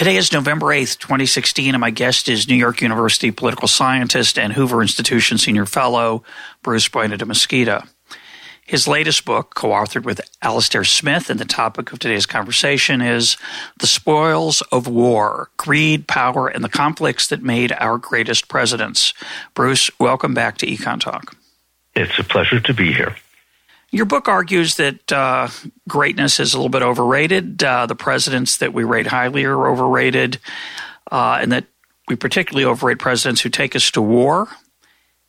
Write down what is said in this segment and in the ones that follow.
Today is November 8th, 2016, and my guest is New York University political scientist and Hoover Institution senior fellow Bruce Bueno de Mesquita. His latest book, co authored with Alastair Smith, and the topic of today's conversation is The Spoils of War Greed, Power, and the Conflicts That Made Our Greatest Presidents. Bruce, welcome back to Econ Talk. It's a pleasure to be here. Your book argues that uh, greatness is a little bit overrated. Uh, the presidents that we rate highly are overrated, uh, and that we particularly overrate presidents who take us to war.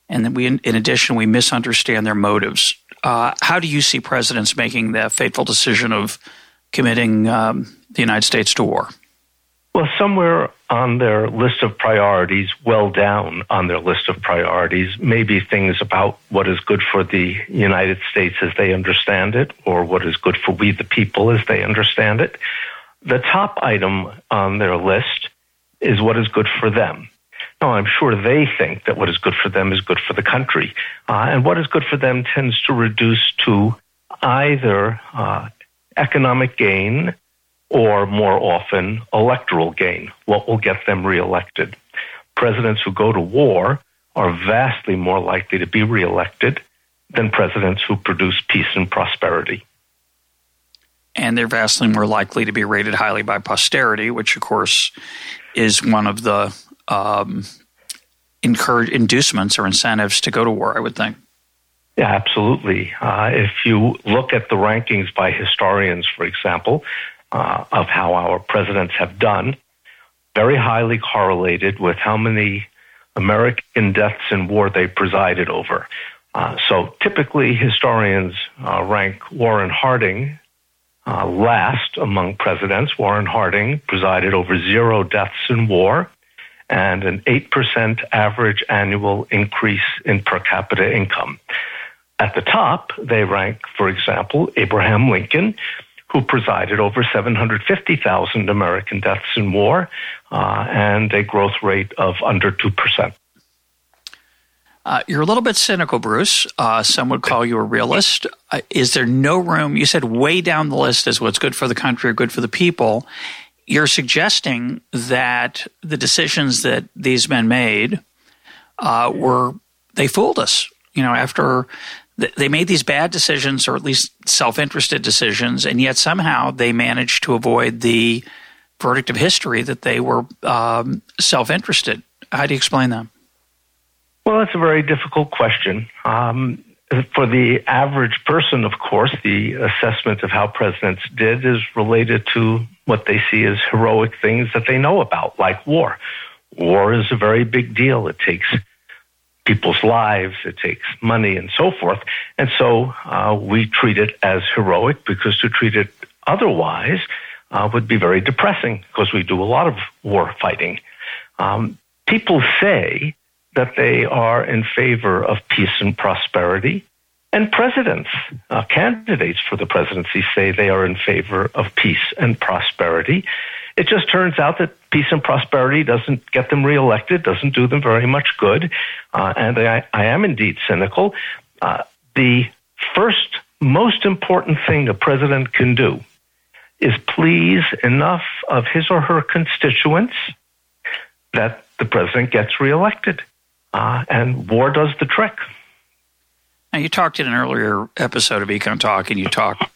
And that we, in, in addition, we misunderstand their motives. Uh, how do you see presidents making the fateful decision of committing um, the United States to war? Well, somewhere on their list of priorities, well down on their list of priorities, maybe things about what is good for the United States as they understand it, or what is good for we the people as they understand it. The top item on their list is what is good for them. Now, I'm sure they think that what is good for them is good for the country. Uh, and what is good for them tends to reduce to either uh, economic gain or more often electoral gain, what will get them reelected. Presidents who go to war are vastly more likely to be reelected than presidents who produce peace and prosperity. And they're vastly more likely to be rated highly by posterity, which, of course, is one of the um, encourage inducements or incentives to go to war. I would think. Yeah, absolutely. Uh, if you look at the rankings by historians, for example, uh, of how our presidents have done, very highly correlated with how many American deaths in war they presided over. Uh, so typically, historians uh, rank Warren Harding uh, last among presidents. Warren Harding presided over zero deaths in war and an 8% average annual increase in per capita income. At the top, they rank, for example, Abraham Lincoln, who presided over 750,000 American deaths in war uh, and a growth rate of under 2%. Uh, you're a little bit cynical, Bruce. Uh, some would call you a realist. Uh, is there no room? You said way down the list is what's good for the country or good for the people you're suggesting that the decisions that these men made uh, were they fooled us. You know, after they made these bad decisions, or at least self-interested decisions, and yet somehow they managed to avoid the verdict of history that they were um, self-interested. How do you explain that? Well, that's a very difficult question. Um, for the average person, of course, the assessment of how presidents did is related to what they see as heroic things that they know about, like war. War is a very big deal. It takes people's lives, it takes money, and so forth. And so uh, we treat it as heroic because to treat it otherwise uh, would be very depressing because we do a lot of war fighting. Um, people say that they are in favor of peace and prosperity. And presidents, uh, candidates for the presidency say they are in favor of peace and prosperity. It just turns out that peace and prosperity doesn't get them reelected, doesn't do them very much good. Uh, and I, I, am indeed cynical. Uh, the first most important thing a president can do is please enough of his or her constituents that the president gets reelected. Uh, and war does the trick. Now, you talked in an earlier episode of Econ Talk, and you talk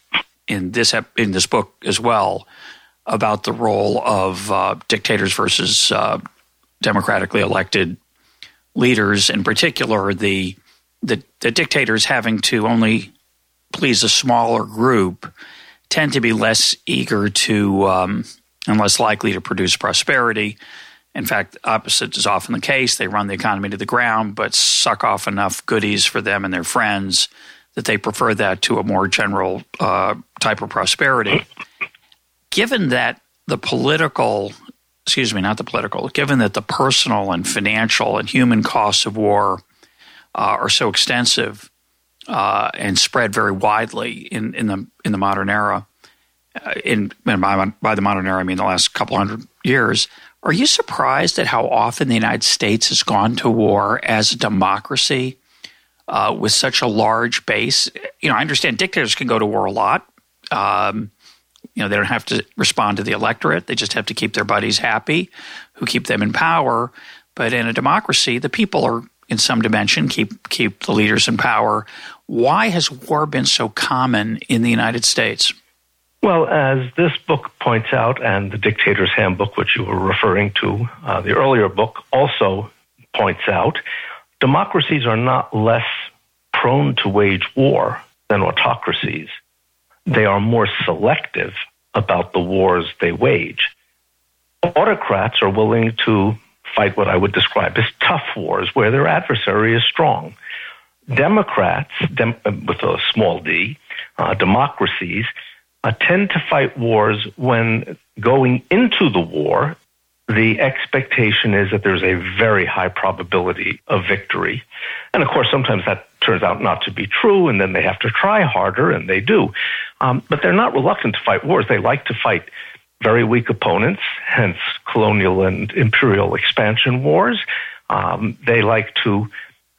in this in this book as well about the role of uh, dictators versus uh, democratically elected leaders, in particular the, the the dictators having to only please a smaller group tend to be less eager to um, and less likely to produce prosperity in fact, opposite is often the case. They run the economy to the ground, but suck off enough goodies for them and their friends that they prefer that to a more general uh, type of prosperity. Given that the political excuse me, not the political, given that the personal and financial and human costs of war uh, are so extensive uh, and spread very widely in, in the in the modern era, uh, in by, by the modern era I mean the last couple hundred years. Are you surprised at how often the United States has gone to war as a democracy uh, with such a large base? You know, I understand dictators can go to war a lot. Um, you know, they don't have to respond to the electorate. They just have to keep their buddies happy, who keep them in power. But in a democracy, the people are in some dimension keep keep the leaders in power. Why has war been so common in the United States? Well, as this book points out, and the Dictator's Handbook, which you were referring to, uh, the earlier book also points out, democracies are not less prone to wage war than autocracies. They are more selective about the wars they wage. Autocrats are willing to fight what I would describe as tough wars where their adversary is strong. Democrats, dem- with a small d, uh, democracies, uh, tend to fight wars when going into the war, the expectation is that there's a very high probability of victory. And of course, sometimes that turns out not to be true, and then they have to try harder, and they do. Um, but they're not reluctant to fight wars. They like to fight very weak opponents, hence colonial and imperial expansion wars. Um, they like to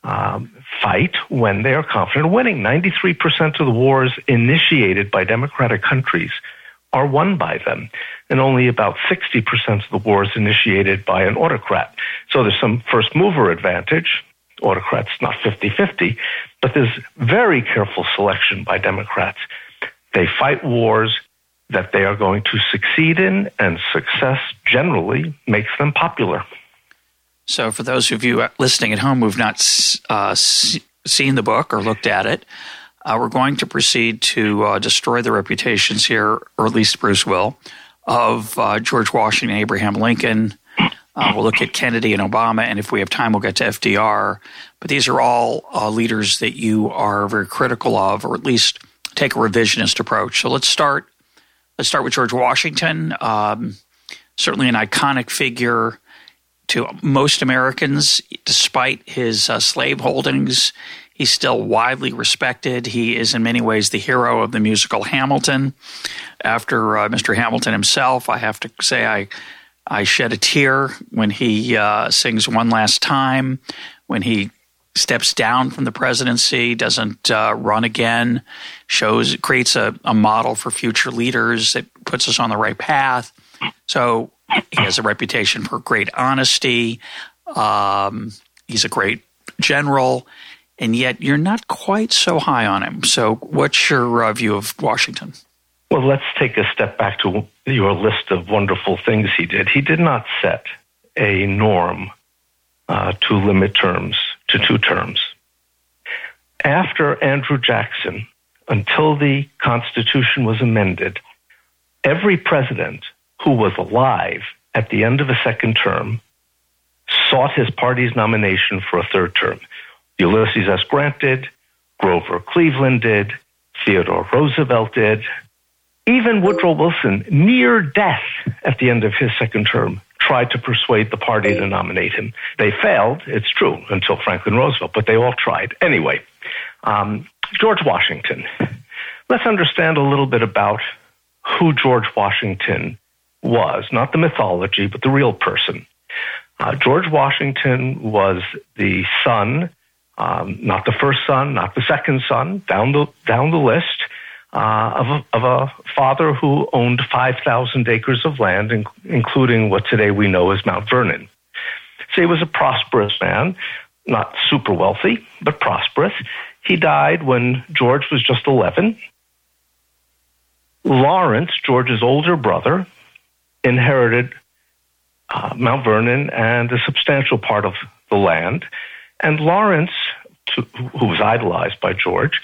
um, fight when they are confident of winning. 93% of the wars initiated by democratic countries are won by them, and only about 60% of the wars initiated by an autocrat. So there's some first mover advantage. Autocrats not 50 50, but there's very careful selection by Democrats. They fight wars that they are going to succeed in, and success generally makes them popular. So, for those of you listening at home who've not uh, seen the book or looked at it, uh, we're going to proceed to uh, destroy the reputations here, or at least Bruce will, of uh, George Washington, Abraham Lincoln. Uh, we'll look at Kennedy and Obama, and if we have time, we'll get to FDR. But these are all uh, leaders that you are very critical of, or at least take a revisionist approach. So let's start. Let's start with George Washington. Um, certainly an iconic figure to most Americans, despite his uh, slave holdings. He's still widely respected. He is, in many ways, the hero of the musical Hamilton. After uh, Mr. Hamilton himself, I have to say I I shed a tear when he uh, sings "One Last Time," when he steps down from the presidency, doesn't uh, run again, shows creates a, a model for future leaders that puts us on the right path. So he has a reputation for great honesty. Um, he's a great general, and yet you're not quite so high on him. So, what's your uh, view of Washington? Well, let's take a step back to your list of wonderful things he did. He did not set a norm uh, to limit terms to two terms. After Andrew Jackson, until the Constitution was amended, every president who was alive at the end of a second term sought his party's nomination for a third term. Ulysses S. Grant did, Grover Cleveland did, Theodore Roosevelt did, even Woodrow Wilson, near death at the end of his second term, tried to persuade the party to nominate him. They failed, it's true, until Franklin Roosevelt, but they all tried. Anyway, um, George Washington. Let's understand a little bit about who George Washington was, not the mythology, but the real person. Uh, George Washington was the son, um, not the first son, not the second son, down the down the list uh, of, a, of a father who owned 5,000 acres of land, in, including what today we know as Mount Vernon. So he was a prosperous man, not super wealthy, but prosperous. He died when George was just 11. Lawrence, George's older brother, inherited uh, Mount Vernon and a substantial part of the land. And Lawrence, to, who was idolized by George,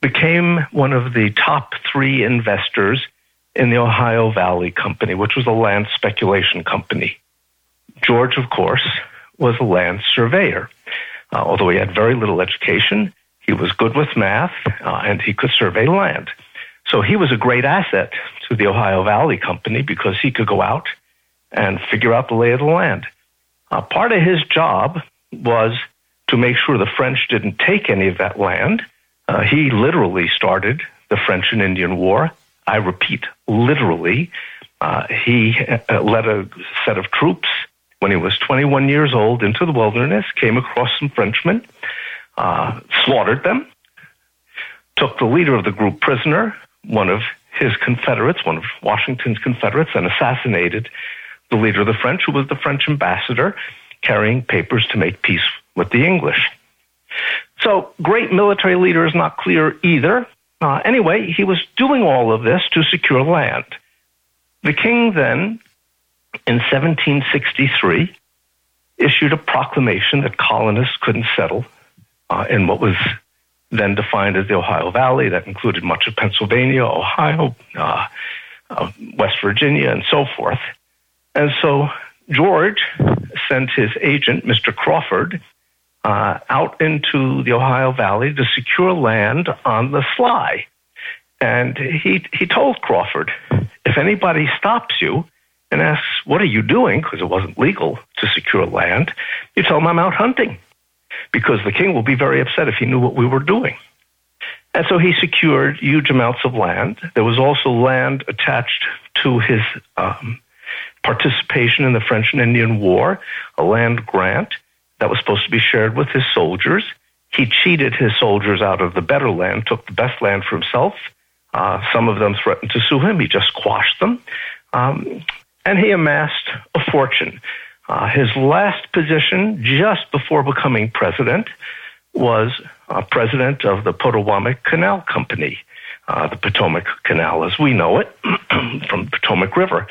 became one of the top three investors in the Ohio Valley Company, which was a land speculation company. George, of course, was a land surveyor. Uh, although he had very little education, he was good with math uh, and he could survey land. So he was a great asset to the Ohio Valley Company because he could go out and figure out the lay of the land. Uh, part of his job was to make sure the French didn't take any of that land. Uh, he literally started the French and Indian War. I repeat, literally. Uh, he uh, led a set of troops when he was 21 years old into the wilderness, came across some Frenchmen, uh, slaughtered them, took the leader of the group prisoner, one of his Confederates, one of Washington's Confederates, and assassinated the leader of the French, who was the French ambassador carrying papers to make peace with the English. So, great military leader is not clear either. Uh, anyway, he was doing all of this to secure land. The king then, in 1763, issued a proclamation that colonists couldn't settle uh, in what was then defined as the Ohio Valley. That included much of Pennsylvania, Ohio, uh, uh, West Virginia, and so forth. And so George sent his agent, Mr. Crawford, uh, out into the Ohio Valley to secure land on the sly. And he, he told Crawford, if anybody stops you and asks, what are you doing? Because it wasn't legal to secure land, you tell them I'm out hunting because the king will be very upset if he knew what we were doing. And so he secured huge amounts of land. There was also land attached to his um, participation in the French and Indian War, a land grant that was supposed to be shared with his soldiers. He cheated his soldiers out of the better land, took the best land for himself. Uh, some of them threatened to sue him. He just quashed them. Um, and he amassed a fortune. Uh, his last position, just before becoming president, was uh, president of the Patowmack Canal Company, uh, the Potomac Canal as we know it, from the Potomac River.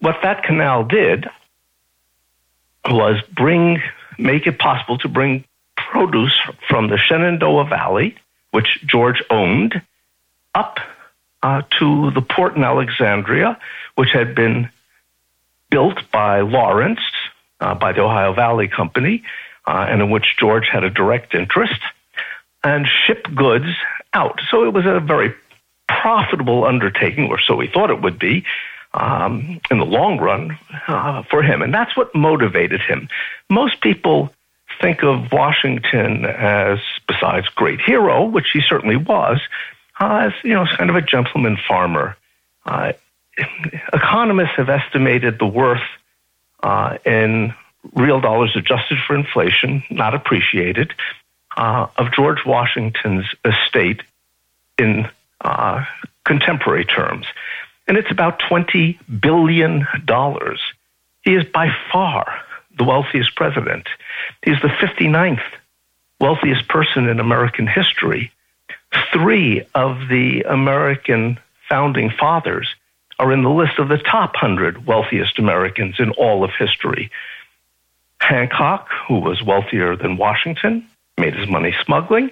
What that canal did was bring, make it possible to bring produce from the Shenandoah Valley, which George owned, up uh, to the port in Alexandria, which had been built by Lawrence uh, by the Ohio Valley Company, uh, and in which George had a direct interest, and ship goods out. So it was a very profitable undertaking, or so he thought it would be. Um, in the long run, uh, for him, and that's what motivated him. Most people think of Washington as, besides great hero, which he certainly was, uh, as you know, kind of a gentleman farmer. Uh, economists have estimated the worth uh, in real dollars adjusted for inflation, not appreciated, uh, of George Washington's estate in uh, contemporary terms. And it's about $20 billion. He is by far the wealthiest president. He's the 59th wealthiest person in American history. Three of the American founding fathers are in the list of the top 100 wealthiest Americans in all of history. Hancock, who was wealthier than Washington, made his money smuggling,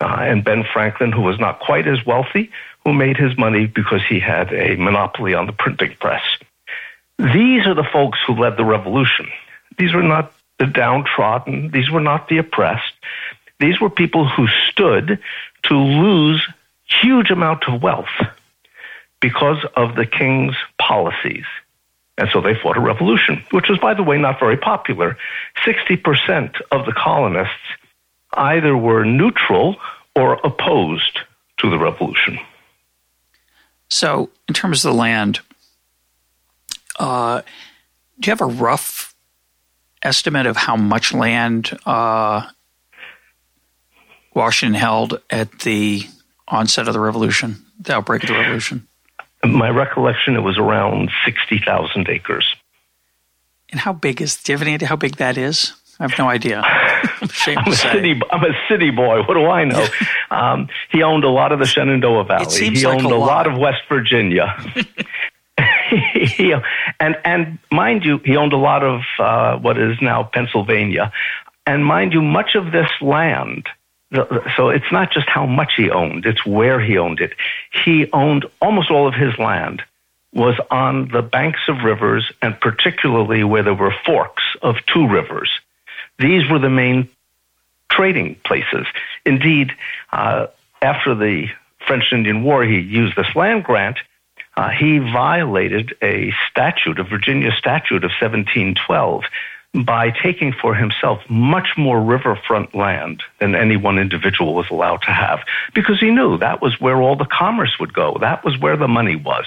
uh, and Ben Franklin, who was not quite as wealthy, who made his money because he had a monopoly on the printing press. These are the folks who led the revolution. These were not the downtrodden, these were not the oppressed. These were people who stood to lose huge amount of wealth because of the king's policies. And so they fought a revolution, which was, by the way, not very popular. 60% of the colonists either were neutral or opposed to the revolution. So, in terms of the land, uh, do you have a rough estimate of how much land uh, Washington held at the onset of the revolution, the outbreak of the revolution? my recollection, it was around 60,000 acres. And how big is, do you have any idea how big that is? I have no idea. I'm, I'm a city. I'm a city boy. What do I know? um, he owned a lot of the Shenandoah Valley. he like owned a, a lot. of West Virginia. he, and and mind you, he owned a lot of uh, what is now Pennsylvania. And mind you, much of this land so it's not just how much he owned, it's where he owned it. He owned almost all of his land was on the banks of rivers and particularly where there were forks of two rivers. These were the main trading places. Indeed, uh, after the French Indian War, he used this land grant uh, he violated a statute, a Virginia statute of 1712, by taking for himself much more riverfront land than any one individual was allowed to have because he knew that was where all the commerce would go. That was where the money was.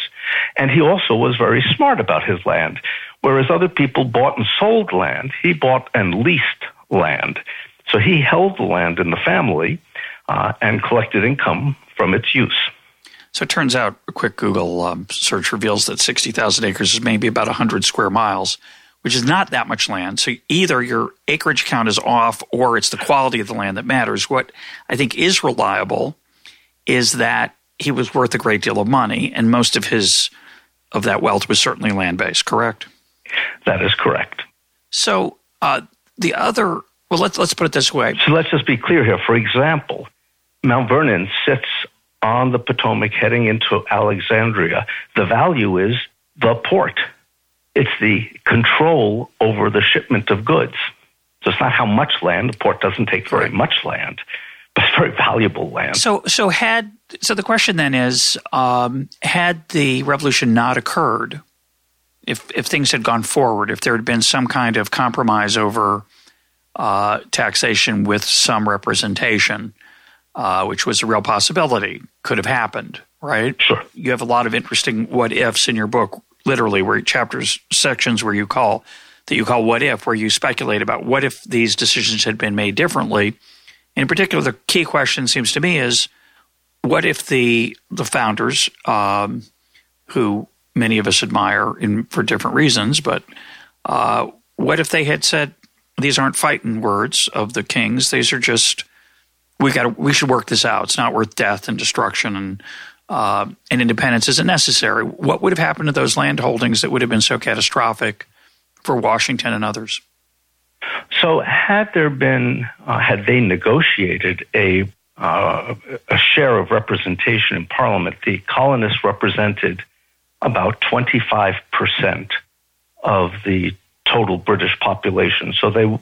And he also was very smart about his land. Whereas other people bought and sold land, he bought and leased land. So he held the land in the family uh, and collected income from its use. So it turns out a quick Google um, search reveals that 60,000 acres is maybe about 100 square miles, which is not that much land. So either your acreage count is off or it's the quality of the land that matters. What I think is reliable is that he was worth a great deal of money and most of his of that wealth was certainly land based, correct? That is correct. So uh, the other well let's let's put it this way. So let's just be clear here. For example, Mount Vernon sits on the Potomac heading into Alexandria, the value is the port. It's the control over the shipment of goods. So it's not how much land. The port doesn't take very much land, but it's very valuable land. So, so had so the question then is, um, had the revolution not occurred, if if things had gone forward, if there had been some kind of compromise over uh, taxation with some representation, uh, which was a real possibility, could have happened, right? Sure. You have a lot of interesting what ifs in your book, literally, where chapters, sections where you call that you call what if, where you speculate about what if these decisions had been made differently. In particular, the key question seems to me is what if the the founders, um, who many of us admire in, for different reasons, but uh, what if they had said these aren't fighting words of the kings; these are just we got we should work this out. It's not worth death and destruction and uh, and independence isn't necessary. What would have happened to those land holdings that would have been so catastrophic for Washington and others? So, had there been, uh, had they negotiated a uh, a share of representation in Parliament, the colonists represented about twenty five percent of the total British population. So they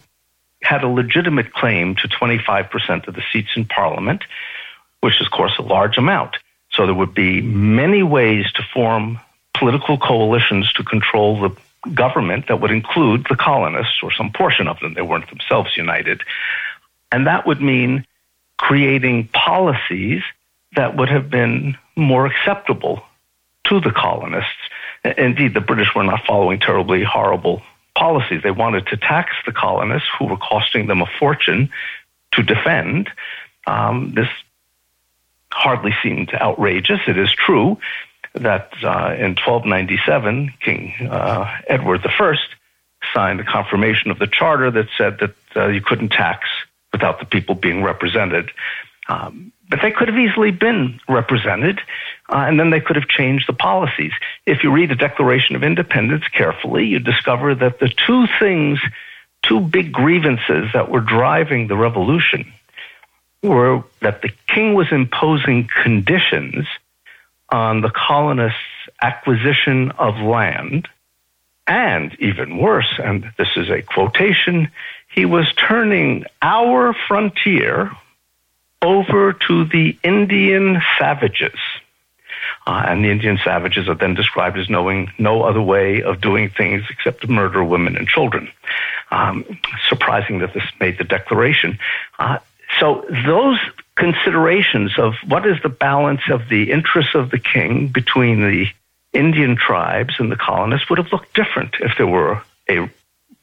had a legitimate claim to 25% of the seats in Parliament, which is, of course, a large amount. So there would be many ways to form political coalitions to control the government that would include the colonists or some portion of them. They weren't themselves united. And that would mean creating policies that would have been more acceptable to the colonists. Indeed, the British were not following terribly horrible policies. They wanted to tax the colonists who were costing them a fortune to defend. Um, this hardly seemed outrageous. It is true that uh, in 1297, King uh, Edward I signed a confirmation of the charter that said that uh, you couldn't tax without the people being represented. Um, but they could have easily been represented, uh, and then they could have changed the policies. If you read the Declaration of Independence carefully, you discover that the two things, two big grievances that were driving the revolution were that the king was imposing conditions on the colonists' acquisition of land, and even worse, and this is a quotation, he was turning our frontier, over to the Indian savages. Uh, and the Indian savages are then described as knowing no other way of doing things except to murder women and children. Um, surprising that this made the declaration. Uh, so those considerations of what is the balance of the interests of the king between the Indian tribes and the colonists would have looked different if there were a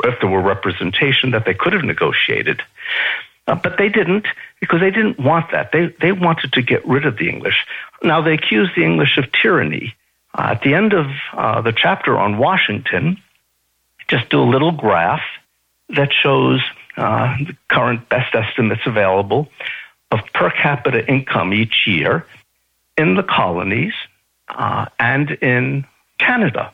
if there were representation that they could have negotiated. Uh, but they didn't because they didn't want that. They, they wanted to get rid of the English. Now, they accused the English of tyranny. Uh, at the end of uh, the chapter on Washington, just do a little graph that shows uh, the current best estimates available of per capita income each year in the colonies uh, and in Canada.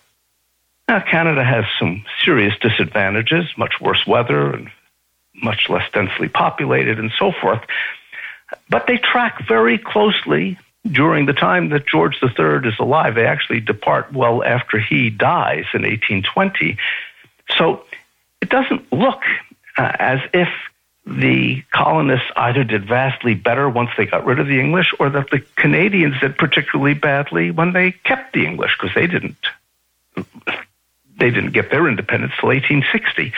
Now, Canada has some serious disadvantages, much worse weather and much less densely populated and so forth. But they track very closely during the time that George III is alive. They actually depart well after he dies in 1820. So it doesn't look uh, as if the colonists either did vastly better once they got rid of the English, or that the Canadians did particularly badly when they kept the English because they didn't they didn't get their independence till 1860.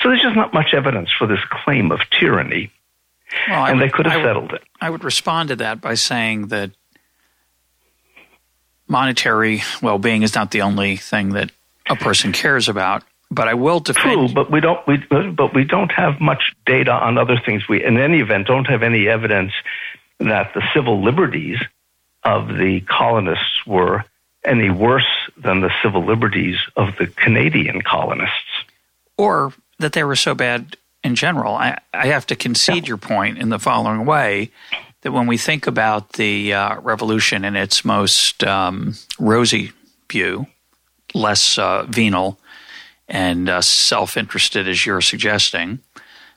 So there's just not much evidence for this claim of tyranny, well, and would, they could have settled it. I would respond to that by saying that monetary well-being is not the only thing that a person cares about. But I will defend. True, but we don't. We, but we don't have much data on other things. We, in any event, don't have any evidence that the civil liberties of the colonists were any worse than the civil liberties of the Canadian colonists, or that they were so bad in general. I, I have to concede yeah. your point in the following way: that when we think about the uh, revolution in its most um, rosy view, less uh, venal and uh, self interested, as you're suggesting.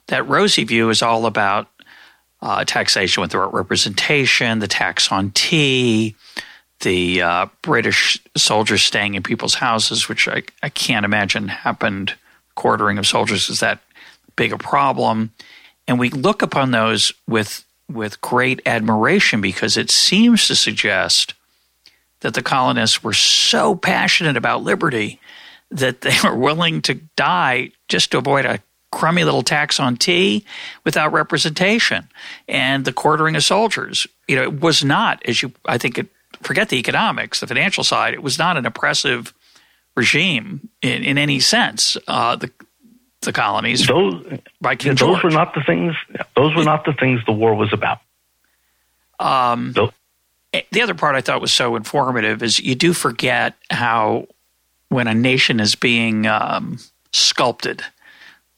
That rosy view is all about uh, taxation with representation, the tax on tea, the uh, British soldiers staying in people's houses, which I, I can't imagine happened. Quartering of soldiers is that big a problem, and we look upon those with with great admiration because it seems to suggest that the colonists were so passionate about liberty that they were willing to die just to avoid a crummy little tax on tea without representation and the quartering of soldiers. You know, it was not, as you, I think, it, forget the economics, the financial side, it was not an oppressive regime in, in any sense. Uh, the, the colonies those, by King Those were not the things. Those were not the things the war was about. Um, the other part I thought was so informative is you do forget how when a nation is being um, sculpted,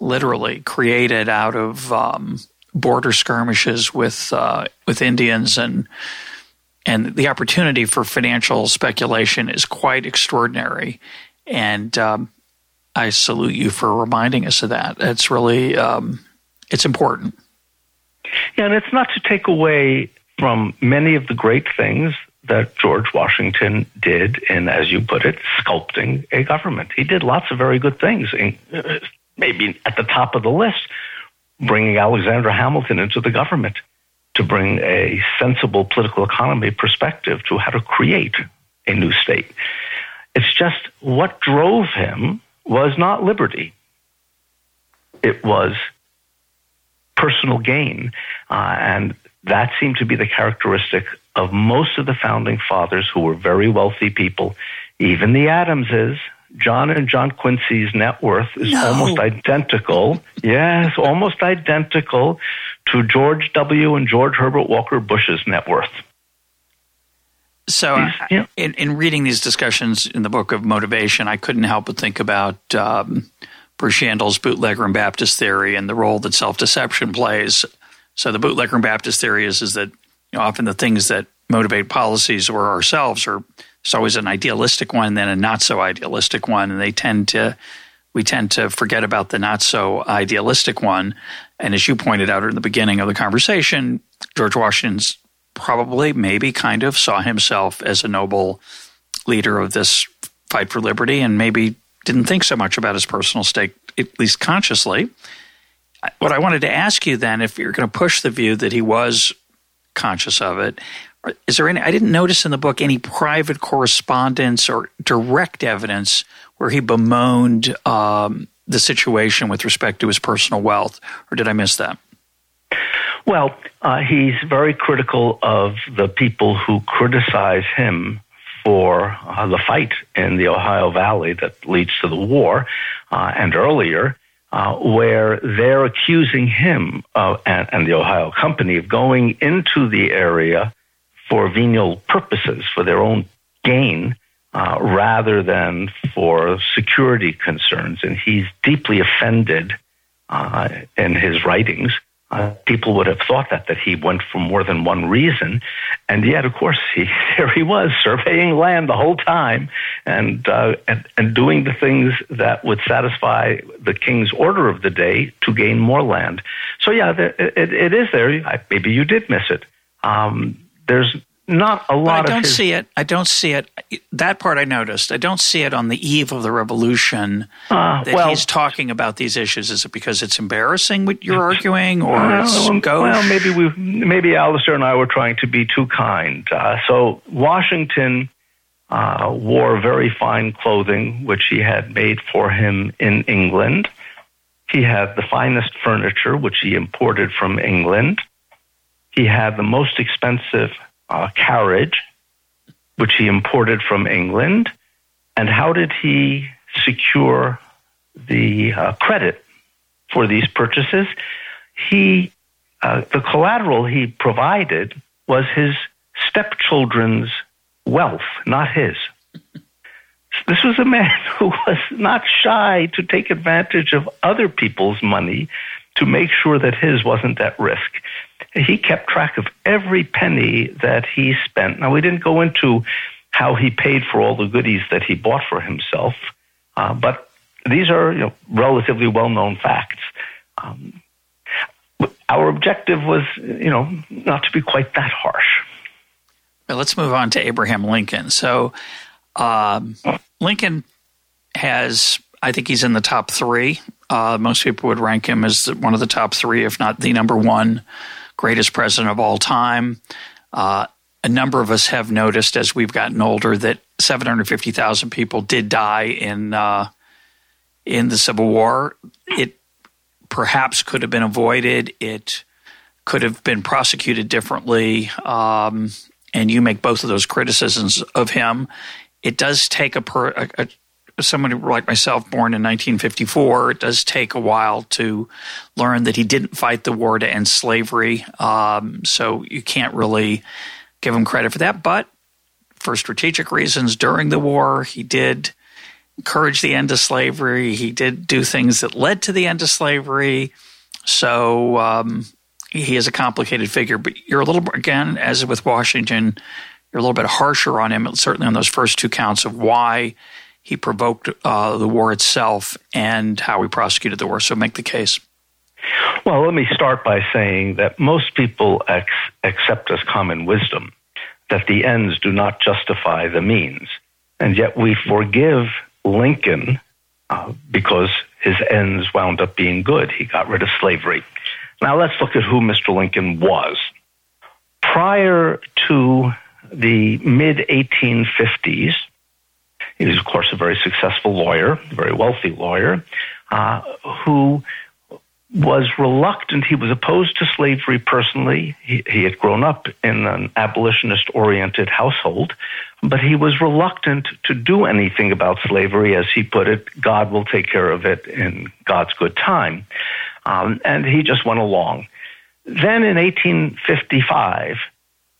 literally created out of um, border skirmishes with uh, with Indians and and the opportunity for financial speculation is quite extraordinary. And um, I salute you for reminding us of that. It's really um, it's important. Yeah, and it's not to take away from many of the great things that George Washington did in, as you put it, sculpting a government. He did lots of very good things, uh, maybe at the top of the list, bringing Alexander Hamilton into the government to bring a sensible political economy perspective to how to create a new state. It's just what drove him was not liberty. It was personal gain. Uh, and that seemed to be the characteristic of most of the founding fathers who were very wealthy people, even the Adamses. John and John Quincy's net worth is no. almost identical. Yes, almost identical to George W. and George Herbert Walker Bush's net worth. So, yeah. in, in, reading these discussions in the book of motivation, I couldn't help but think about um, Bruce Yandle's bootlegger and Baptist theory and the role that self deception plays. So, the bootlegger and Baptist theory is, is that you know, often the things that motivate policies or ourselves are there's always an idealistic one, then a not so idealistic one, and they tend to we tend to forget about the not so idealistic one. And as you pointed out in the beginning of the conversation, George Washington's probably, maybe, kind of saw himself as a noble leader of this fight for liberty, and maybe didn't think so much about his personal stake, at least consciously. What I wanted to ask you then, if you're going to push the view that he was conscious of it. Is there any? I didn't notice in the book any private correspondence or direct evidence where he bemoaned um, the situation with respect to his personal wealth, or did I miss that? Well, uh, he's very critical of the people who criticize him for uh, the fight in the Ohio Valley that leads to the war uh, and earlier uh, where they're accusing him uh, and, and, the Ohio company of going into the area for venal purposes, for their own gain, uh, rather than for security concerns. And he's deeply offended uh, in his writings uh, people would have thought that that he went for more than one reason, and yet, of course, he there he was surveying land the whole time, and uh, and and doing the things that would satisfy the king's order of the day to gain more land. So yeah, it, it, it is there. maybe you did miss it. Um, there's not a lot. But I don't his, see it. I don't see it. That part I noticed. I don't see it on the eve of the revolution uh, that well, he's talking about these issues. Is it because it's embarrassing what you're arguing, or well, well, maybe we, maybe Alastair and I were trying to be too kind. Uh, so Washington uh, wore very fine clothing, which he had made for him in England. He had the finest furniture, which he imported from England. He had the most expensive uh, carriage, which he imported from England. And how did he secure the uh, credit for these purchases? He, uh, the collateral he provided was his stepchildren's wealth, not his. This was a man who was not shy to take advantage of other people's money to make sure that his wasn't at risk he kept track of every penny that he spent. Now, we didn't go into how he paid for all the goodies that he bought for himself, uh, but these are you know, relatively well known facts. Um, our objective was, you know, not to be quite that harsh. Let's move on to Abraham Lincoln. So, um, Lincoln has, I think he's in the top three. Uh, most people would rank him as one of the top three, if not the number one greatest president of all time. Uh, a number of us have noticed as we've gotten older that 750,000 people did die in uh, in the Civil War. It perhaps could have been avoided. It could have been prosecuted differently. Um, and you make both of those criticisms of him. It does take a, per, a, a someone like myself, born in 1954, it does take a while to learn that he didn't fight the war to end slavery. Um, so you can't really give him credit for that. But for strategic reasons, during the war, he did encourage the end of slavery. He did do things that led to the end of slavery. So um, he is a complicated figure. But you're a little, again, as with Washington, you're a little bit harsher on him, certainly on those first two counts of why he provoked uh, the war itself and how he prosecuted the war. So make the case. Well, let me start by saying that most people ex- accept as common wisdom that the ends do not justify the means. And yet we forgive Lincoln uh, because his ends wound up being good. He got rid of slavery. Now let's look at who Mr. Lincoln was. Prior to the mid 1850s, he was, of course, a very successful lawyer, a very wealthy lawyer, uh, who was reluctant. He was opposed to slavery personally. He, he had grown up in an abolitionist oriented household, but he was reluctant to do anything about slavery. As he put it, God will take care of it in God's good time. Um, and he just went along. Then in 1855,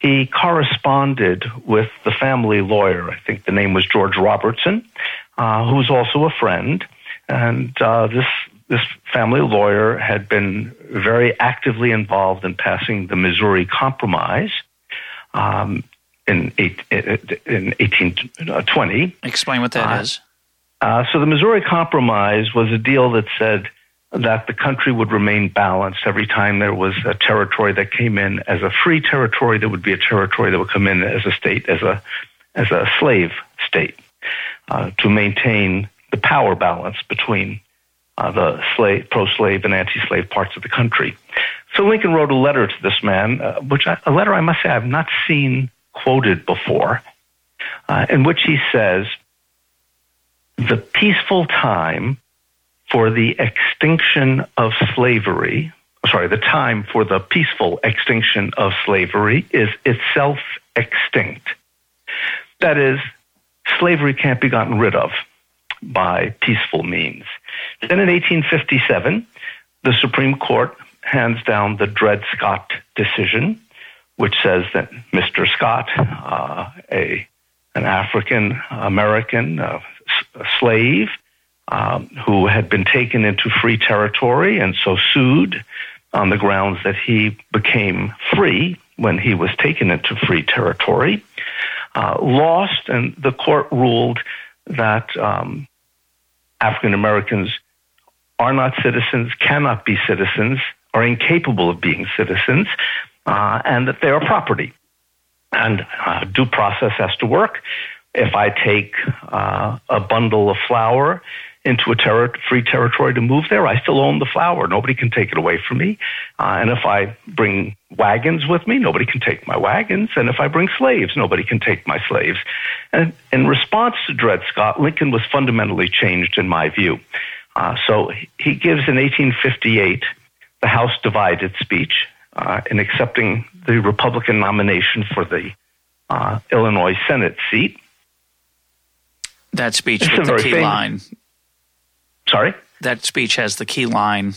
he corresponded with the family lawyer. I think the name was George Robertson, uh, who was also a friend. And uh, this this family lawyer had been very actively involved in passing the Missouri Compromise um, in, eight, in 1820. Explain what that uh, is. Uh, so the Missouri Compromise was a deal that said that the country would remain balanced every time there was a territory that came in as a free territory, there would be a territory that would come in as a state, as a as a slave state, uh, to maintain the power balance between uh, the slave, pro-slave and anti-slave parts of the country. So Lincoln wrote a letter to this man, uh, which I, a letter I must say I've not seen quoted before, uh, in which he says, "The peaceful time." For the extinction of slavery, sorry, the time for the peaceful extinction of slavery is itself extinct. That is, slavery can't be gotten rid of by peaceful means. Then in 1857, the Supreme Court hands down the Dred Scott decision, which says that Mr. Scott, uh, a an African American uh, slave, um, who had been taken into free territory and so sued on the grounds that he became free when he was taken into free territory, uh, lost, and the court ruled that um, African Americans are not citizens, cannot be citizens, are incapable of being citizens, uh, and that they are property. and uh, due process has to work. If I take uh, a bundle of flour into a ter- free territory to move there, I still own the flour. Nobody can take it away from me. Uh, and if I bring wagons with me, nobody can take my wagons. And if I bring slaves, nobody can take my slaves. And in response to Dred Scott, Lincoln was fundamentally changed in my view. Uh, so he gives in 1858 the House divided speech uh, in accepting the Republican nomination for the uh, Illinois Senate seat. That speech it's with the key famous, line. Sorry? That speech has the key line.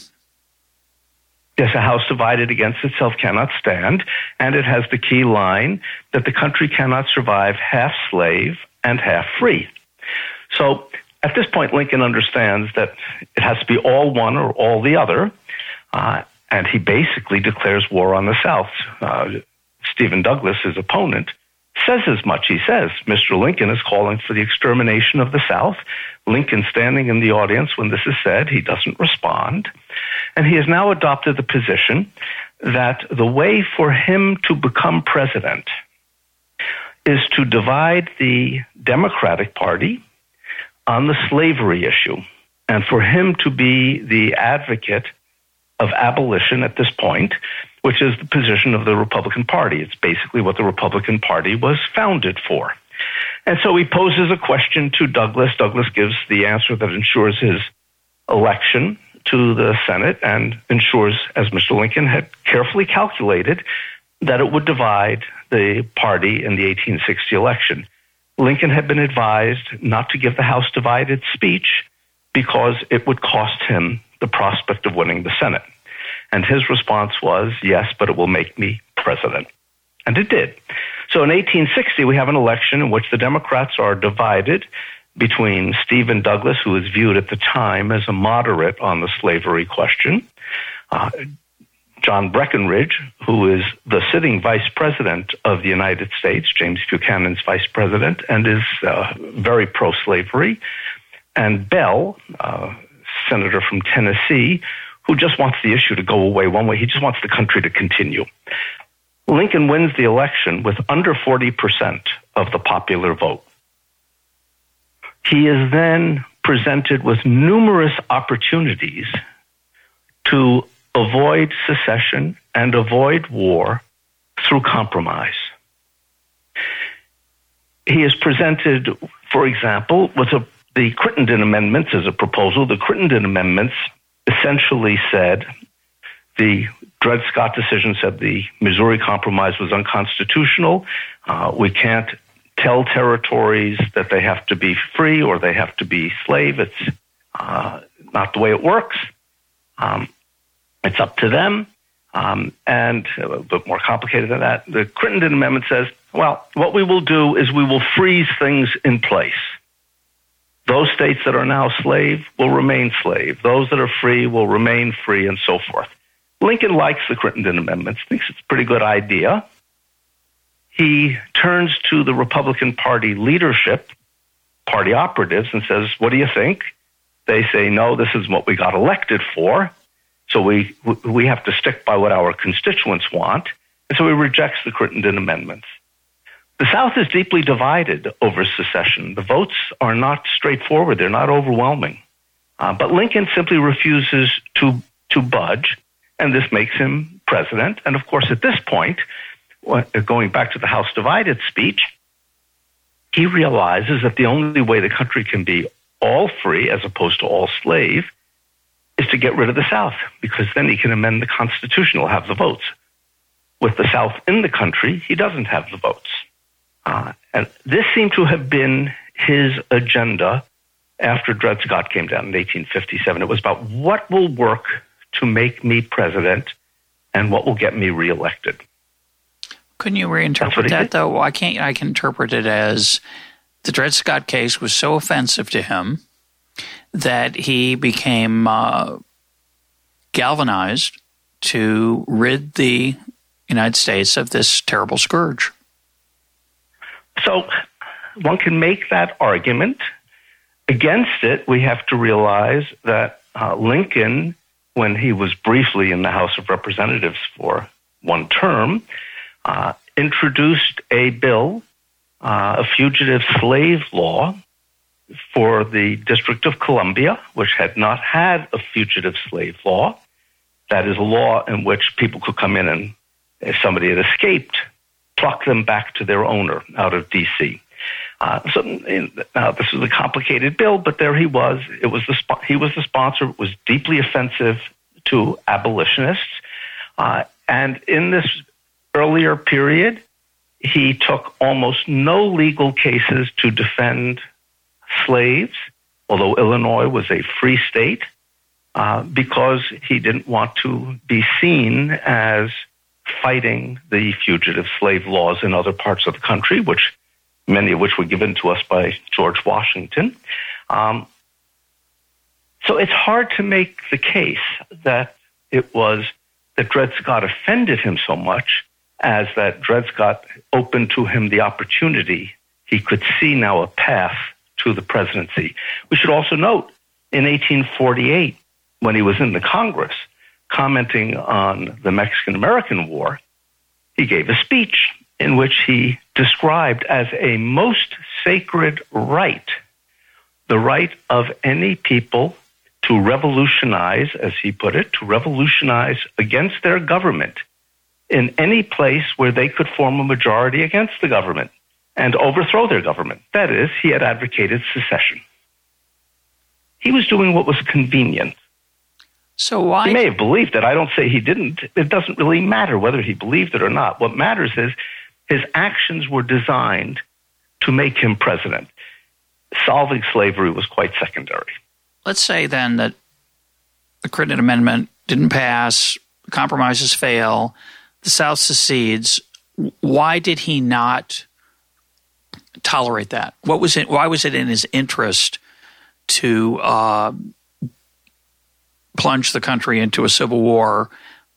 Yes, a house divided against itself cannot stand, and it has the key line that the country cannot survive half slave and half free. So at this point, Lincoln understands that it has to be all one or all the other, uh, and he basically declares war on the South. Uh, Stephen Douglas, his opponent, says as much. He says Mr. Lincoln is calling for the extermination of the South. Lincoln standing in the audience when this is said, he doesn't respond. And he has now adopted the position that the way for him to become president is to divide the Democratic Party on the slavery issue and for him to be the advocate of abolition at this point, which is the position of the Republican Party. It's basically what the Republican Party was founded for. And so he poses a question to Douglas. Douglas gives the answer that ensures his election to the Senate and ensures, as Mr. Lincoln had carefully calculated, that it would divide the party in the 1860 election. Lincoln had been advised not to give the House divided speech because it would cost him the prospect of winning the Senate. And his response was, yes, but it will make me president. And it did. So in 1860, we have an election in which the Democrats are divided between Stephen Douglas, who was viewed at the time as a moderate on the slavery question, uh, John Breckinridge, who is the sitting vice president of the United States, James Buchanan's vice president, and is uh, very pro slavery, and Bell, uh, senator from Tennessee, who just wants the issue to go away one way. He just wants the country to continue. Lincoln wins the election with under 40% of the popular vote. He is then presented with numerous opportunities to avoid secession and avoid war through compromise. He is presented, for example, with a, the Crittenden Amendments as a proposal. The Crittenden Amendments essentially said the Dred Scott decision said the Missouri Compromise was unconstitutional. Uh, we can't tell territories that they have to be free or they have to be slave. It's uh, not the way it works. Um, it's up to them. Um, and a bit more complicated than that, the Crittenden Amendment says, well, what we will do is we will freeze things in place. Those states that are now slave will remain slave. Those that are free will remain free, and so forth. Lincoln likes the Crittenden Amendments, thinks it's a pretty good idea. He turns to the Republican Party leadership, party operatives, and says, What do you think? They say, No, this is what we got elected for. So we, we have to stick by what our constituents want. And so he rejects the Crittenden Amendments. The South is deeply divided over secession. The votes are not straightforward, they're not overwhelming. Uh, but Lincoln simply refuses to, to budge, and this makes him president. And of course, at this point, going back to the House divided speech, he realizes that the only way the country can be all free as opposed to all slave is to get rid of the South, because then he can amend the Constitution, he'll have the votes. With the South in the country, he doesn't have the votes. Uh, and this seemed to have been his agenda after Dred Scott came down in 1857. It was about what will work to make me president and what will get me reelected. Couldn't you reinterpret that, though? Why can't I can interpret it as the Dred Scott case was so offensive to him that he became uh, galvanized to rid the United States of this terrible scourge. So one can make that argument. Against it, we have to realize that uh, Lincoln, when he was briefly in the House of Representatives for one term, uh, introduced a bill, uh, a fugitive slave law for the District of Columbia, which had not had a fugitive slave law. That is a law in which people could come in and, if somebody had escaped, pluck them back to their owner out of D.C. Uh, so now this was a complicated bill, but there he was. It was the he was the sponsor. It was deeply offensive to abolitionists, uh, and in this earlier period, he took almost no legal cases to defend slaves, although Illinois was a free state, uh, because he didn't want to be seen as fighting the fugitive slave laws in other parts of the country, which many of which were given to us by George Washington. Um, so it's hard to make the case that it was that Dred Scott offended him so much as that Dred Scott opened to him the opportunity. He could see now a path to the presidency. We should also note in 1848, when he was in the Congress, commenting on the Mexican American War, he gave a speech in which he described as a most sacred right the right of any people to revolutionize, as he put it, to revolutionize against their government in any place where they could form a majority against the government and overthrow their government. That is, he had advocated secession. He was doing what was convenient. So why? He may have believed it. I don't say he didn't. It doesn't really matter whether he believed it or not. What matters is his actions were designed to make him president. Solving slavery was quite secondary. Let's say then that the Crittenden Amendment didn't pass, compromises fail, the South secedes. Why did he not tolerate that? What was it? Why was it in his interest to uh, plunge the country into a civil war?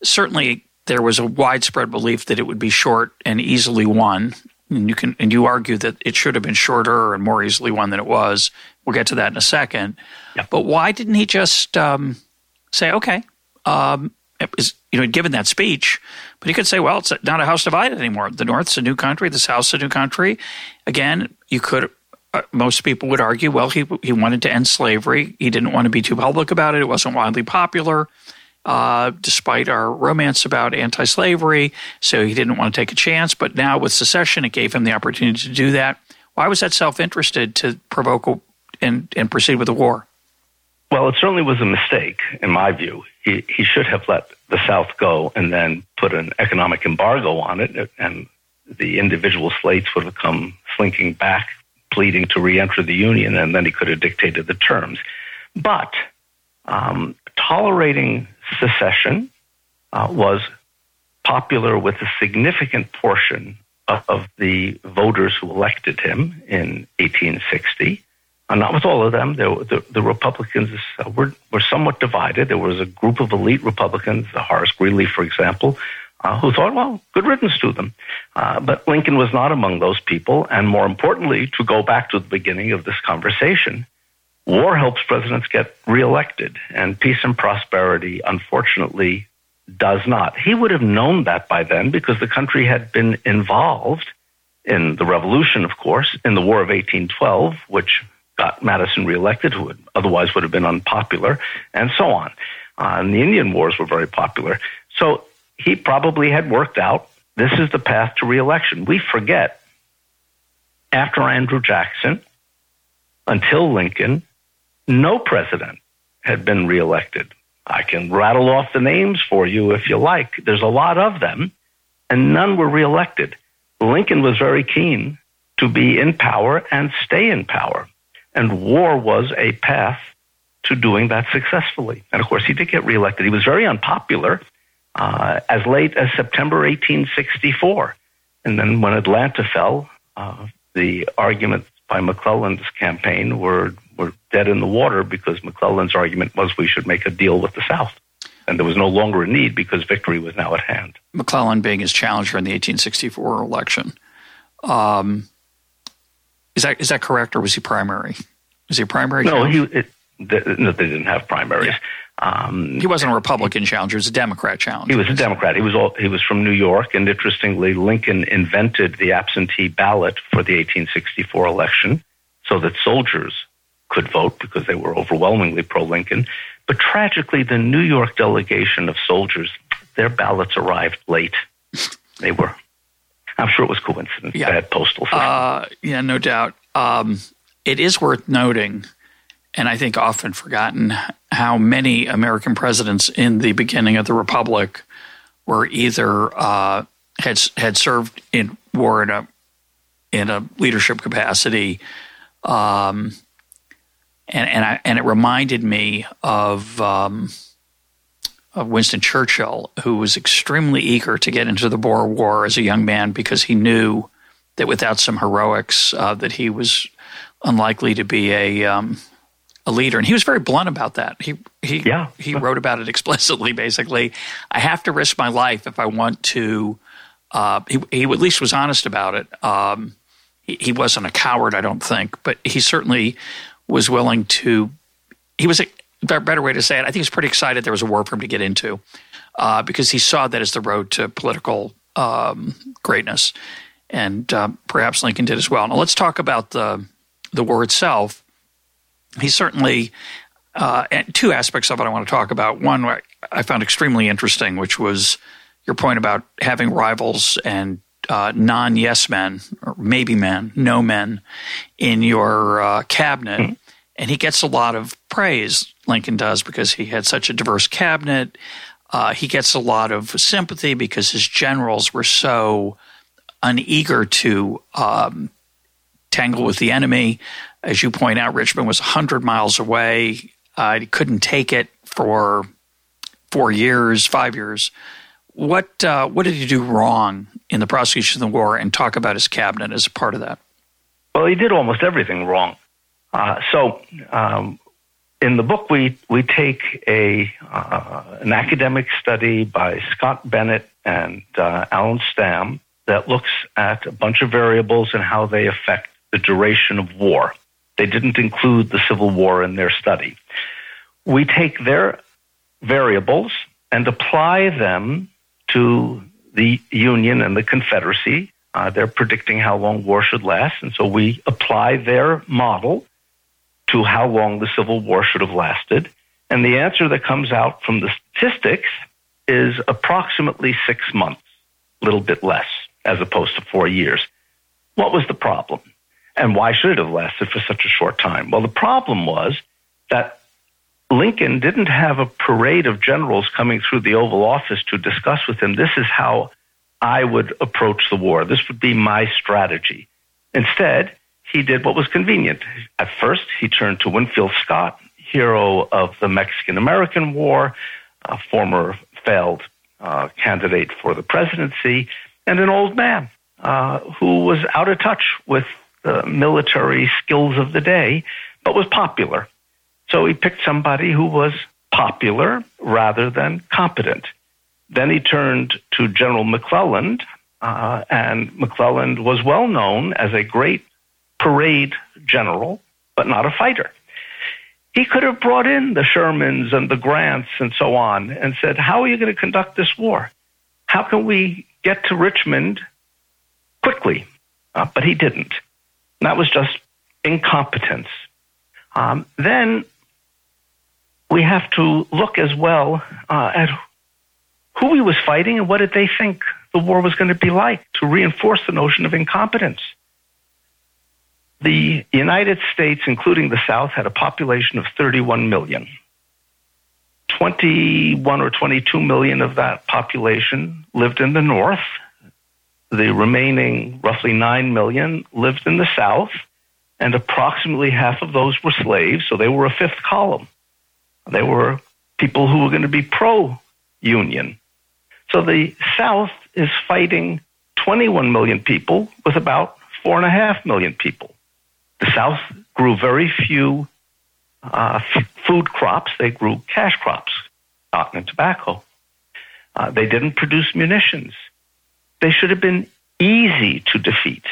Certainly, there was a widespread belief that it would be short and easily won. And you can and you argue that it should have been shorter and more easily won than it was. We'll get to that in a second. But why didn't he just um, say, okay, um, was, you know, given that speech, but he could say, well, it's not a house divided anymore. The North's a new country, the South's a new country. Again, you could. Uh, most people would argue, well, he he wanted to end slavery. He didn't want to be too public about it. It wasn't widely popular uh, despite our romance about anti slavery. So he didn't want to take a chance. But now with secession, it gave him the opportunity to do that. Why was that self interested to provoke a, and, and proceed with the war? Well, it certainly was a mistake, in my view. He, he should have let the South go and then put an economic embargo on it, and the individual slates would have come slinking back, pleading to re enter the Union, and then he could have dictated the terms. But um, tolerating secession uh, was popular with a significant portion of, of, the voters who elected him in 1860. Uh, not with all of them. There, the, the, Republicans uh, were, were somewhat divided. There was a group of elite Republicans, the Horace Greeley, for example, uh, who thought, well, good riddance to them. Uh, but Lincoln was not among those people. And more importantly, to go back to the beginning of this conversation, War helps presidents get reelected, and peace and prosperity, unfortunately, does not. He would have known that by then because the country had been involved in the revolution, of course, in the War of 1812, which got Madison reelected, who otherwise would have been unpopular, and so on. Uh, and the Indian Wars were very popular. So he probably had worked out this is the path to reelection. We forget after Andrew Jackson until Lincoln, no president had been reelected. I can rattle off the names for you if you like. There's a lot of them, and none were reelected. Lincoln was very keen to be in power and stay in power, and war was a path to doing that successfully. And of course, he did get reelected. He was very unpopular uh, as late as September 1864. And then when Atlanta fell, uh, the arguments by McClellan's campaign were were dead in the water because McClellan's argument was we should make a deal with the South. And there was no longer a need because victory was now at hand. McClellan being his challenger in the 1864 election. Um, is that is that correct, or was he primary? Was he primary? No, he. It, They, they didn't have primaries. Yeah. Um, he wasn't a Republican challenger; he was a Democrat challenger. He was a Democrat. He was all, he was from New York, and interestingly, Lincoln invented the absentee ballot for the 1864 election, so that soldiers could vote because they were overwhelmingly pro-Lincoln. But tragically, the New York delegation of soldiers, their ballots arrived late. They were. I'm sure it was coincidence. Yeah. Bad postal system. Uh, yeah, no doubt. Um, it is worth noting and I think often forgotten how many American presidents in the beginning of the republic were either uh, had had served in war in a in a leadership capacity, um, and and I, and it reminded me of. Um, of Winston Churchill, who was extremely eager to get into the Boer War as a young man because he knew that without some heroics, uh, that he was unlikely to be a um, a leader, and he was very blunt about that. He he yeah. he wrote about it explicitly. Basically, I have to risk my life if I want to. Uh, he he at least was honest about it. Um, he, he, wasn't a coward, I don't think, but he certainly was willing to. He was a better way to say it. I think he was pretty excited there was a war for him to get into uh, because he saw that as the road to political um, greatness, and uh, perhaps Lincoln did as well. Now let's talk about the the war itself he certainly uh, two aspects of it I want to talk about. One I found extremely interesting, which was your point about having rivals and uh, non yes men or maybe men, no men in your uh, cabinet. Mm-hmm. And he gets a lot of praise, Lincoln does, because he had such a diverse cabinet. Uh, he gets a lot of sympathy because his generals were so uneager to um, tangle with the enemy. As you point out, Richmond was 100 miles away. He couldn't take it for four years, five years. What uh, what did he do wrong in the prosecution of the war? And talk about his cabinet as a part of that. Well, he did almost everything wrong. Uh, so, um, in the book, we we take a uh, an academic study by Scott Bennett and uh, Allan Stam that looks at a bunch of variables and how they affect the duration of war. They didn't include the Civil War in their study. We take their variables and apply them to the Union and the Confederacy. Uh, they're predicting how long war should last, and so we apply their model to how long the Civil War should have lasted. And the answer that comes out from the statistics is approximately six months, a little bit less, as opposed to four years. What was the problem? And why should it have lasted for such a short time? Well, the problem was that Lincoln didn't have a parade of generals coming through the Oval Office to discuss with him, this is how I would approach the war. This would be my strategy. Instead, he did what was convenient. At first, he turned to Winfield Scott, hero of the Mexican American War, a former failed uh, candidate for the presidency, and an old man uh, who was out of touch with the military skills of the day, but was popular. So he picked somebody who was popular rather than competent. Then he turned to General McClellan, uh, and McClellan was well known as a great parade general, but not a fighter. He could have brought in the Shermans and the Grants and so on and said, How are you going to conduct this war? How can we get to Richmond quickly? Uh, but he didn't. That was just incompetence. Um, then we have to look as well uh, at who he was fighting and what did they think the war was going to be like to reinforce the notion of incompetence. The United States, including the South, had a population of 31 million. 21 or 22 million of that population lived in the North, the remaining roughly 9 million lived in the South, and approximately half of those were slaves, so they were a fifth column. They were people who were going to be pro union. So the South is fighting 21 million people with about 4.5 million people. The South grew very few uh, f- food crops, they grew cash crops, cotton and tobacco. Uh, they didn't produce munitions they should have been easy to defeat.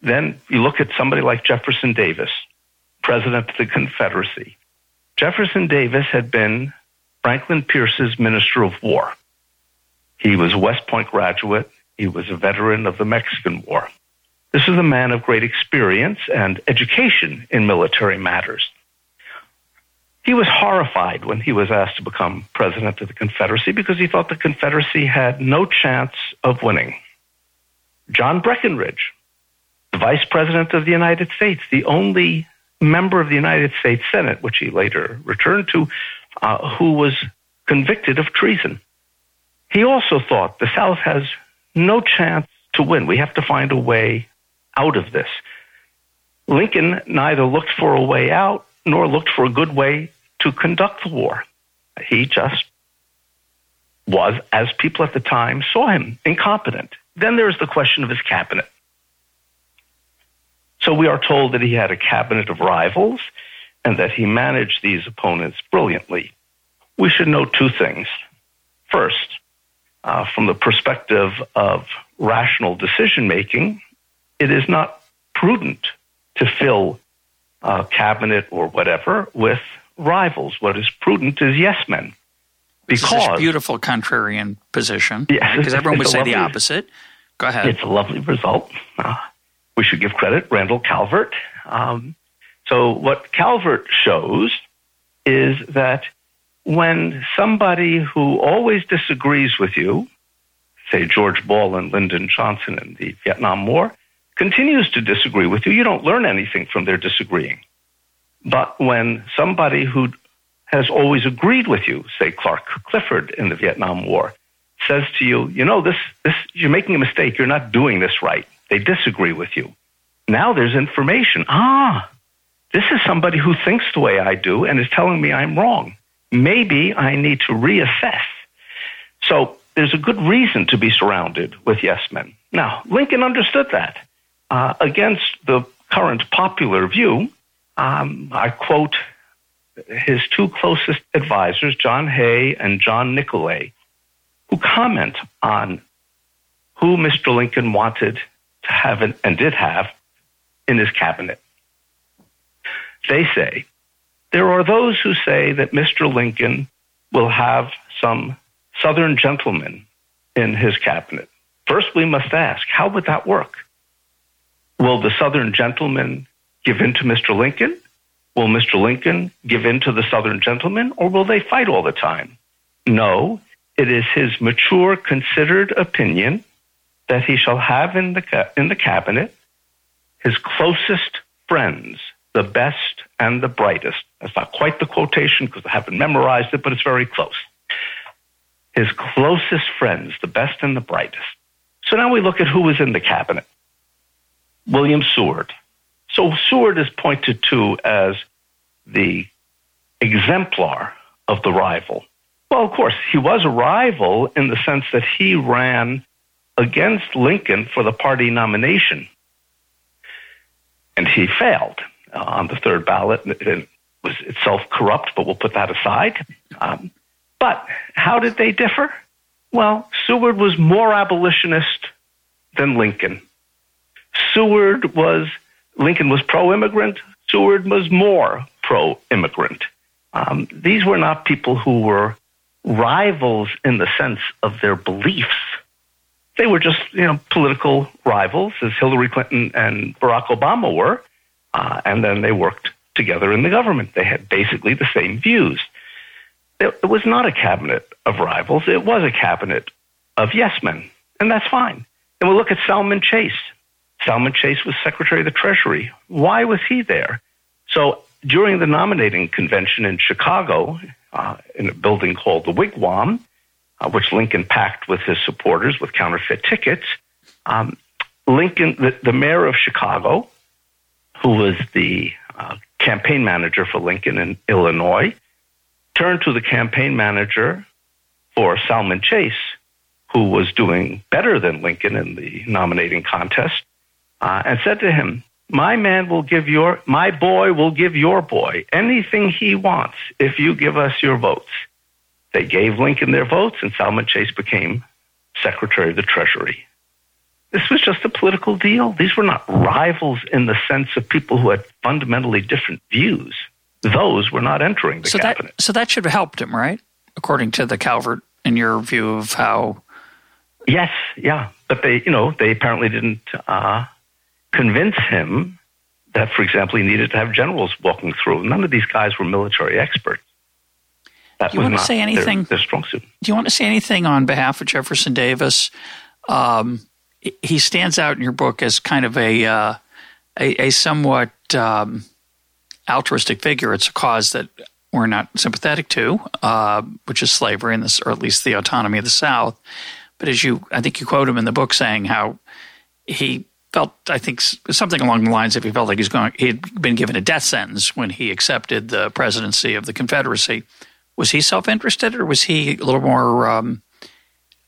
Then you look at somebody like Jefferson Davis, president of the Confederacy. Jefferson Davis had been Franklin Pierce's Minister of War. He was a West Point graduate. He was a veteran of the Mexican War. This is a man of great experience and education in military matters. He was horrified when he was asked to become president of the Confederacy because he thought the Confederacy had no chance of winning. John Breckinridge, the vice president of the United States, the only member of the United States Senate, which he later returned to, uh, who was convicted of treason. He also thought the South has no chance to win. We have to find a way out of this. Lincoln neither looked for a way out nor looked for a good way to conduct the war. He just was, as people at the time saw him, incompetent. Then there's the question of his cabinet. So we are told that he had a cabinet of rivals and that he managed these opponents brilliantly. We should know two things. First, uh, from the perspective of rational decision making, it is not prudent to fill a cabinet or whatever with rivals. What is prudent is yes men. Because a beautiful contrarian position. Yes, because everyone would say lovely, the opposite. Go ahead. It's a lovely result. Uh, we should give credit Randall Calvert. Um, so what Calvert shows is that when somebody who always disagrees with you, say George Ball and Lyndon Johnson in the Vietnam War, continues to disagree with you, you don't learn anything from their disagreeing. But when somebody who has always agreed with you, say Clark Clifford in the Vietnam War, says to you, you know, this, this, you're making a mistake. You're not doing this right. They disagree with you. Now there's information. Ah, this is somebody who thinks the way I do and is telling me I'm wrong. Maybe I need to reassess. So there's a good reason to be surrounded with yes men. Now, Lincoln understood that. Uh, against the current popular view, um, I quote his two closest advisors, John Hay and John Nicolay, who comment on who Mr. Lincoln wanted to have and did have in his cabinet. They say, there are those who say that Mr. Lincoln will have some Southern gentlemen in his cabinet. First, we must ask, how would that work? Will the Southern gentlemen give in to Mr. Lincoln? Will Mr. Lincoln give in to the Southern gentlemen, or will they fight all the time? No, it is his mature, considered opinion that he shall have in the, in the cabinet his closest friends, the best and the brightest. That's not quite the quotation because I haven't memorized it, but it's very close. His closest friends, the best and the brightest. So now we look at who was in the cabinet. William Seward. So Seward is pointed to as the exemplar of the rival. Well, of course, he was a rival in the sense that he ran against Lincoln for the party nomination. And he failed uh, on the third ballot. It was itself corrupt, but we'll put that aside. Um, but how did they differ? Well, Seward was more abolitionist than Lincoln. Seward was, Lincoln was pro immigrant, Seward was more pro immigrant. Um, these were not people who were rivals in the sense of their beliefs. They were just, you know, political rivals, as Hillary Clinton and Barack Obama were, uh, and then they worked together in the government. They had basically the same views. It was not a cabinet of rivals. It was a cabinet of yes men, and that's fine. And we'll look at Salmon Chase. Salmon Chase was Secretary of the Treasury. Why was he there? So during the nominating convention in Chicago, uh, in a building called the Wigwam, uh, which Lincoln packed with his supporters with counterfeit tickets, um, Lincoln, the, the, mayor of Chicago, who was the uh, campaign manager for Lincoln in Illinois, turned to the campaign manager for Salmon Chase, who was doing better than Lincoln in the nominating contest, uh, and said to him, my man will give your, my boy will give your boy anything he wants if you give us your votes. They gave Lincoln their votes, and Salmon Chase became Secretary of the Treasury. This was just a political deal. These were not rivals in the sense of people who had fundamentally different views. those were not entering the so cabinet. That, so that should have helped him, right? According to the Calvert, in your view of how. Yes, yeah, but they, you know, they apparently didn't uh, convince him that, for example, he needed to have generals walking through. None of these guys were military experts. That do you want to say anything? Their, their, strong suit. Do you want to say anything on behalf of Jefferson Davis? Um, he stands out in your book as kind of a uh, a, a, somewhat um, altruistic figure. It's a cause that we're not sympathetic to, uh, which is slavery, and this, or at least the autonomy of the South. But as you, I think you quote him in the book saying how he felt, I think something along the lines of he felt like he's going, he had been given a death sentence when he accepted the presidency of the Confederacy was he self interested or was he a little more um,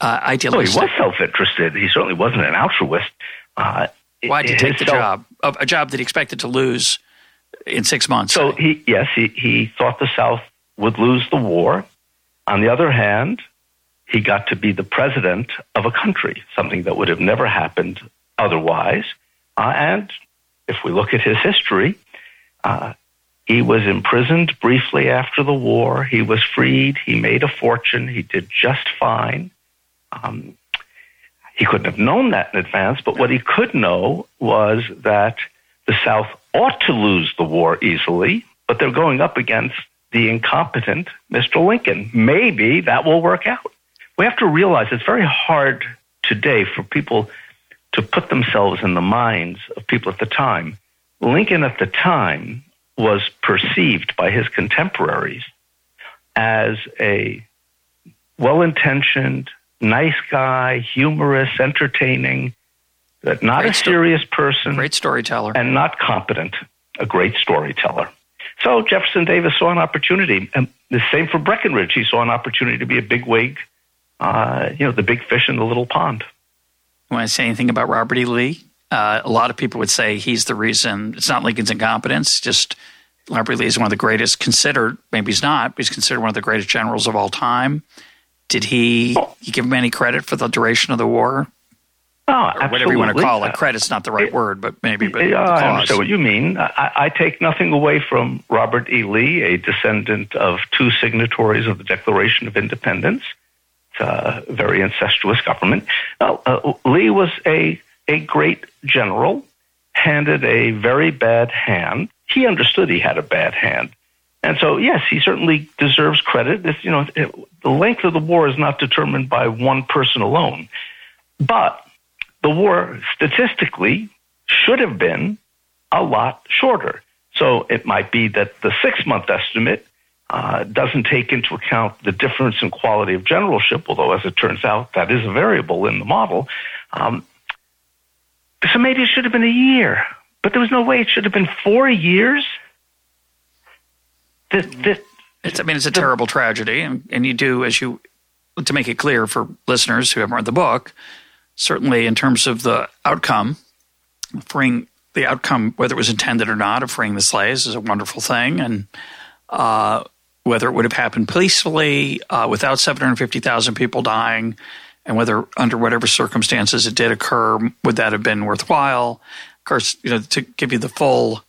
uh, idealistic? Oh, he was self interested. He certainly wasn't an altruist. Uh, Why did he take the job? A job that he expected to lose in six months. So he, yes, he, he thought the South would lose the war. On the other hand, he got to be the president of a country, something that would have never happened otherwise. Uh, and if we look at his history, uh, he was imprisoned briefly after the war. He was freed. He made a fortune. He did just fine. Um, he couldn't have known that in advance, but what he could know was that the South ought to lose the war easily, but they're going up against the incompetent Mr. Lincoln. Maybe that will work out. We have to realize it's very hard today for people to put themselves in the minds of people at the time. Lincoln at the time was perceived by his contemporaries as a well intentioned, nice guy, humorous, entertaining, but not great a serious sto- person. Great storyteller. And not competent, a great storyteller. So Jefferson Davis saw an opportunity. And the same for Breckinridge. He saw an opportunity to be a big wig, uh, you know, the big fish in the little pond. You want to say anything about Robert E. Lee? Uh, a lot of people would say he's the reason. It's not Lincoln's incompetence. Just Robert E. Lee is one of the greatest considered. Maybe he's not, but he's considered one of the greatest generals of all time. Did he, he give him any credit for the duration of the war? Oh, or absolutely. whatever you want to call it. Credit's not the right it, word, but maybe. But uh, I understand what you mean. I, I, take nothing away from Robert E. Lee, a descendant of two signatories of the Declaration of Independence. A very incestuous government. Uh, uh, Lee was a a great general, handed a very bad hand. He understood he had a bad hand. And so, yes, he certainly deserves credit. You know, it, the length of the war is not determined by one person alone. But the war statistically should have been a lot shorter. So it might be that the six month estimate uh, doesn't take into account the difference in quality of generalship, although, as it turns out, that is a variable in the model. Um, so maybe it should have been a year, but there was no way it should have been four years. This, this, it's, I mean, it's a terrible tragedy, and, and you do, as you, to make it clear for listeners who haven't read the book, certainly in terms of the outcome, freeing the outcome, whether it was intended or not, of freeing the slaves is a wonderful thing, and uh, whether it would have happened peacefully uh, without 750,000 people dying and whether under whatever circumstances it did occur, would that have been worthwhile? Of course, you know, to give you the full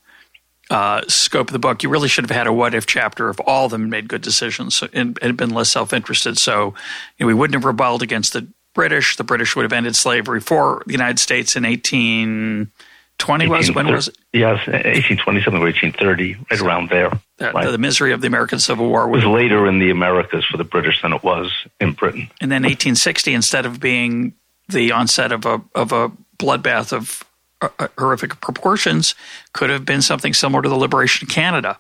uh, scope of the book, you really should have had a what if chapter if all of them made good decisions and, had been less self interested. So you know, we wouldn't have rebelled against the British. The British would have ended slavery for the United States in 18- 20 was when was it? Yes, 1827 or 1830, right around there. right. The misery of the American Civil War was later in the Americas for the British than it was in Britain. And then 1860, instead of being the onset of a of a bloodbath of uh, uh, horrific proportions, could have been something similar to the liberation of Canada.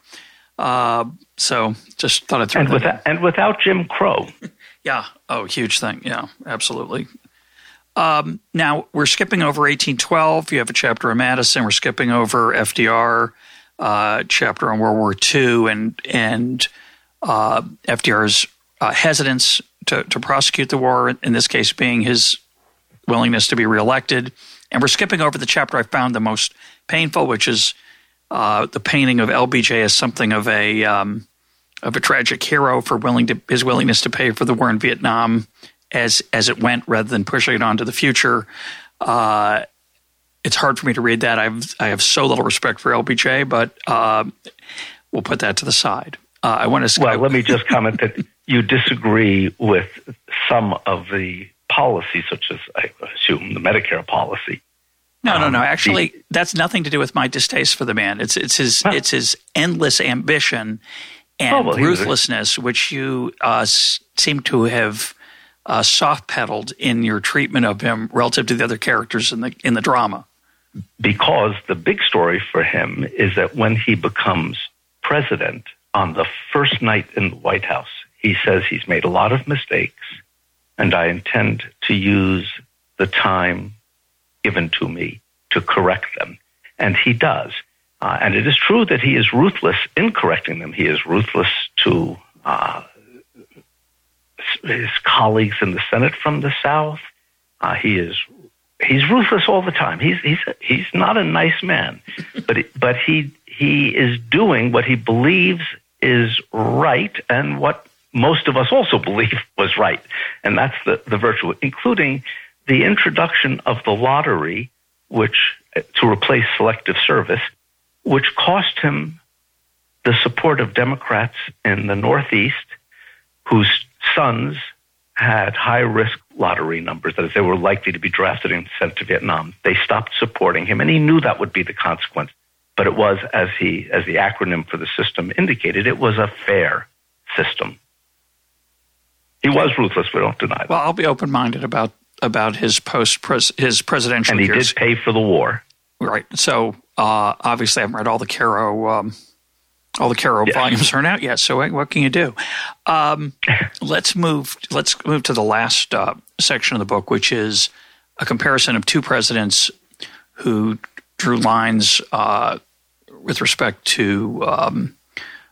Uh, so just thought I'd throw and without, and without Jim Crow. yeah. Oh, huge thing. Yeah, absolutely. Um, now we're skipping over 1812. You have a chapter on Madison. We're skipping over FDR uh, chapter on World War II and and uh, FDR's uh, hesitance to, to prosecute the war. In this case, being his willingness to be reelected. And we're skipping over the chapter I found the most painful, which is uh, the painting of LBJ as something of a um, of a tragic hero for willing to his willingness to pay for the war in Vietnam as as it went rather than pushing it on to the future. Uh, it's hard for me to read that. I've I have so little respect for LBJ, but uh, we'll put that to the side. Uh, I want to. Well, let me just comment that you disagree with some of the policies, such as I assume the Medicare policy. No, no, no. Um, Actually, the, that's nothing to do with my distaste for the man. It's it's his huh. it's his endless ambition and oh, well, ruthlessness, which you uh, seem to have uh, soft pedaled in your treatment of him relative to the other characters in the in the drama. Because the big story for him is that when he becomes president on the first night in the White House, he says he's made a lot of mistakes, and I intend to use the time given to me to correct them. And he does. Uh, and it is true that he is ruthless in correcting them. He is ruthless to uh, his colleagues in the Senate from the South. Uh, he is he's ruthless all the time. He's he's he's not a nice man, but but he he is doing what he believes is right and what most of us also believe was right, and that's the the virtue, including the introduction of the lottery, which to replace selective service, which cost him the support of Democrats in the Northeast, whose sons had high risk lottery numbers, that is, they were likely to be drafted and sent to Vietnam. They stopped supporting him, and he knew that would be the consequence. But it was, as he, as the acronym for the system indicated, it was a fair system. He was ruthless. We don't deny that. Well, I'll be open minded about about his post his presidential and he years. did pay for the war. Right. So uh, obviously, I haven't read all the Caro um, all the Caro volumes aren't out yet. So what can you do? Um, let's move. Let's move to the last uh, section of the book, which is a comparison of two presidents who drew lines uh, with respect to um,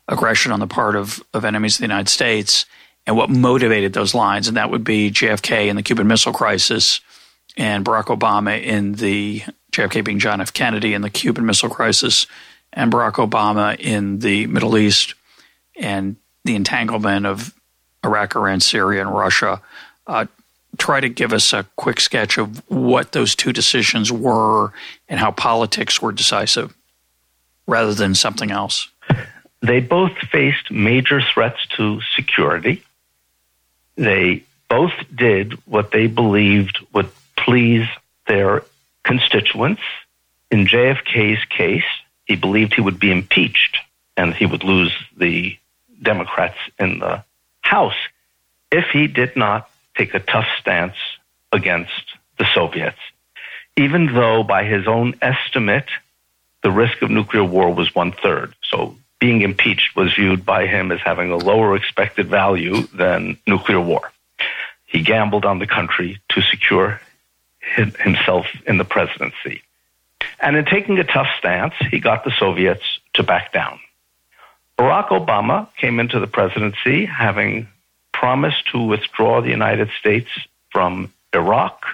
aggression on the part of, of enemies of the United States and what motivated those lines, and that would be JFK in the Cuban Missile Crisis and Barack Obama in the JFK being John F. Kennedy in the Cuban Missile Crisis and Barack Obama in the Middle East and the entanglement of Iraq, Iran, Syria, and Russia. Uh, try to give us a quick sketch of what those two decisions were and how politics were decisive rather than something else. They both faced major threats to security. They both did what they believed would please their constituents. In JFK's case, he believed he would be impeached and he would lose the Democrats in the House if he did not take a tough stance against the Soviets. Even though, by his own estimate, the risk of nuclear war was one third. So being impeached was viewed by him as having a lower expected value than nuclear war. He gambled on the country to secure himself in the presidency. And in taking a tough stance, he got the Soviets to back down. Barack Obama came into the presidency having promised to withdraw the United States from Iraq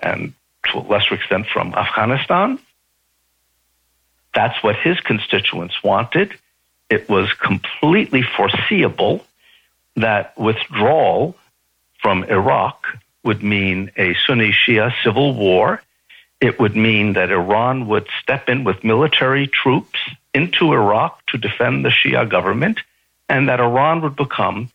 and to a lesser extent from Afghanistan. That's what his constituents wanted. It was completely foreseeable that withdrawal from Iraq would mean a Sunni Shia civil war. It would mean that Iran would step in with military troops into Iraq to defend the Shia government, and that Iran would become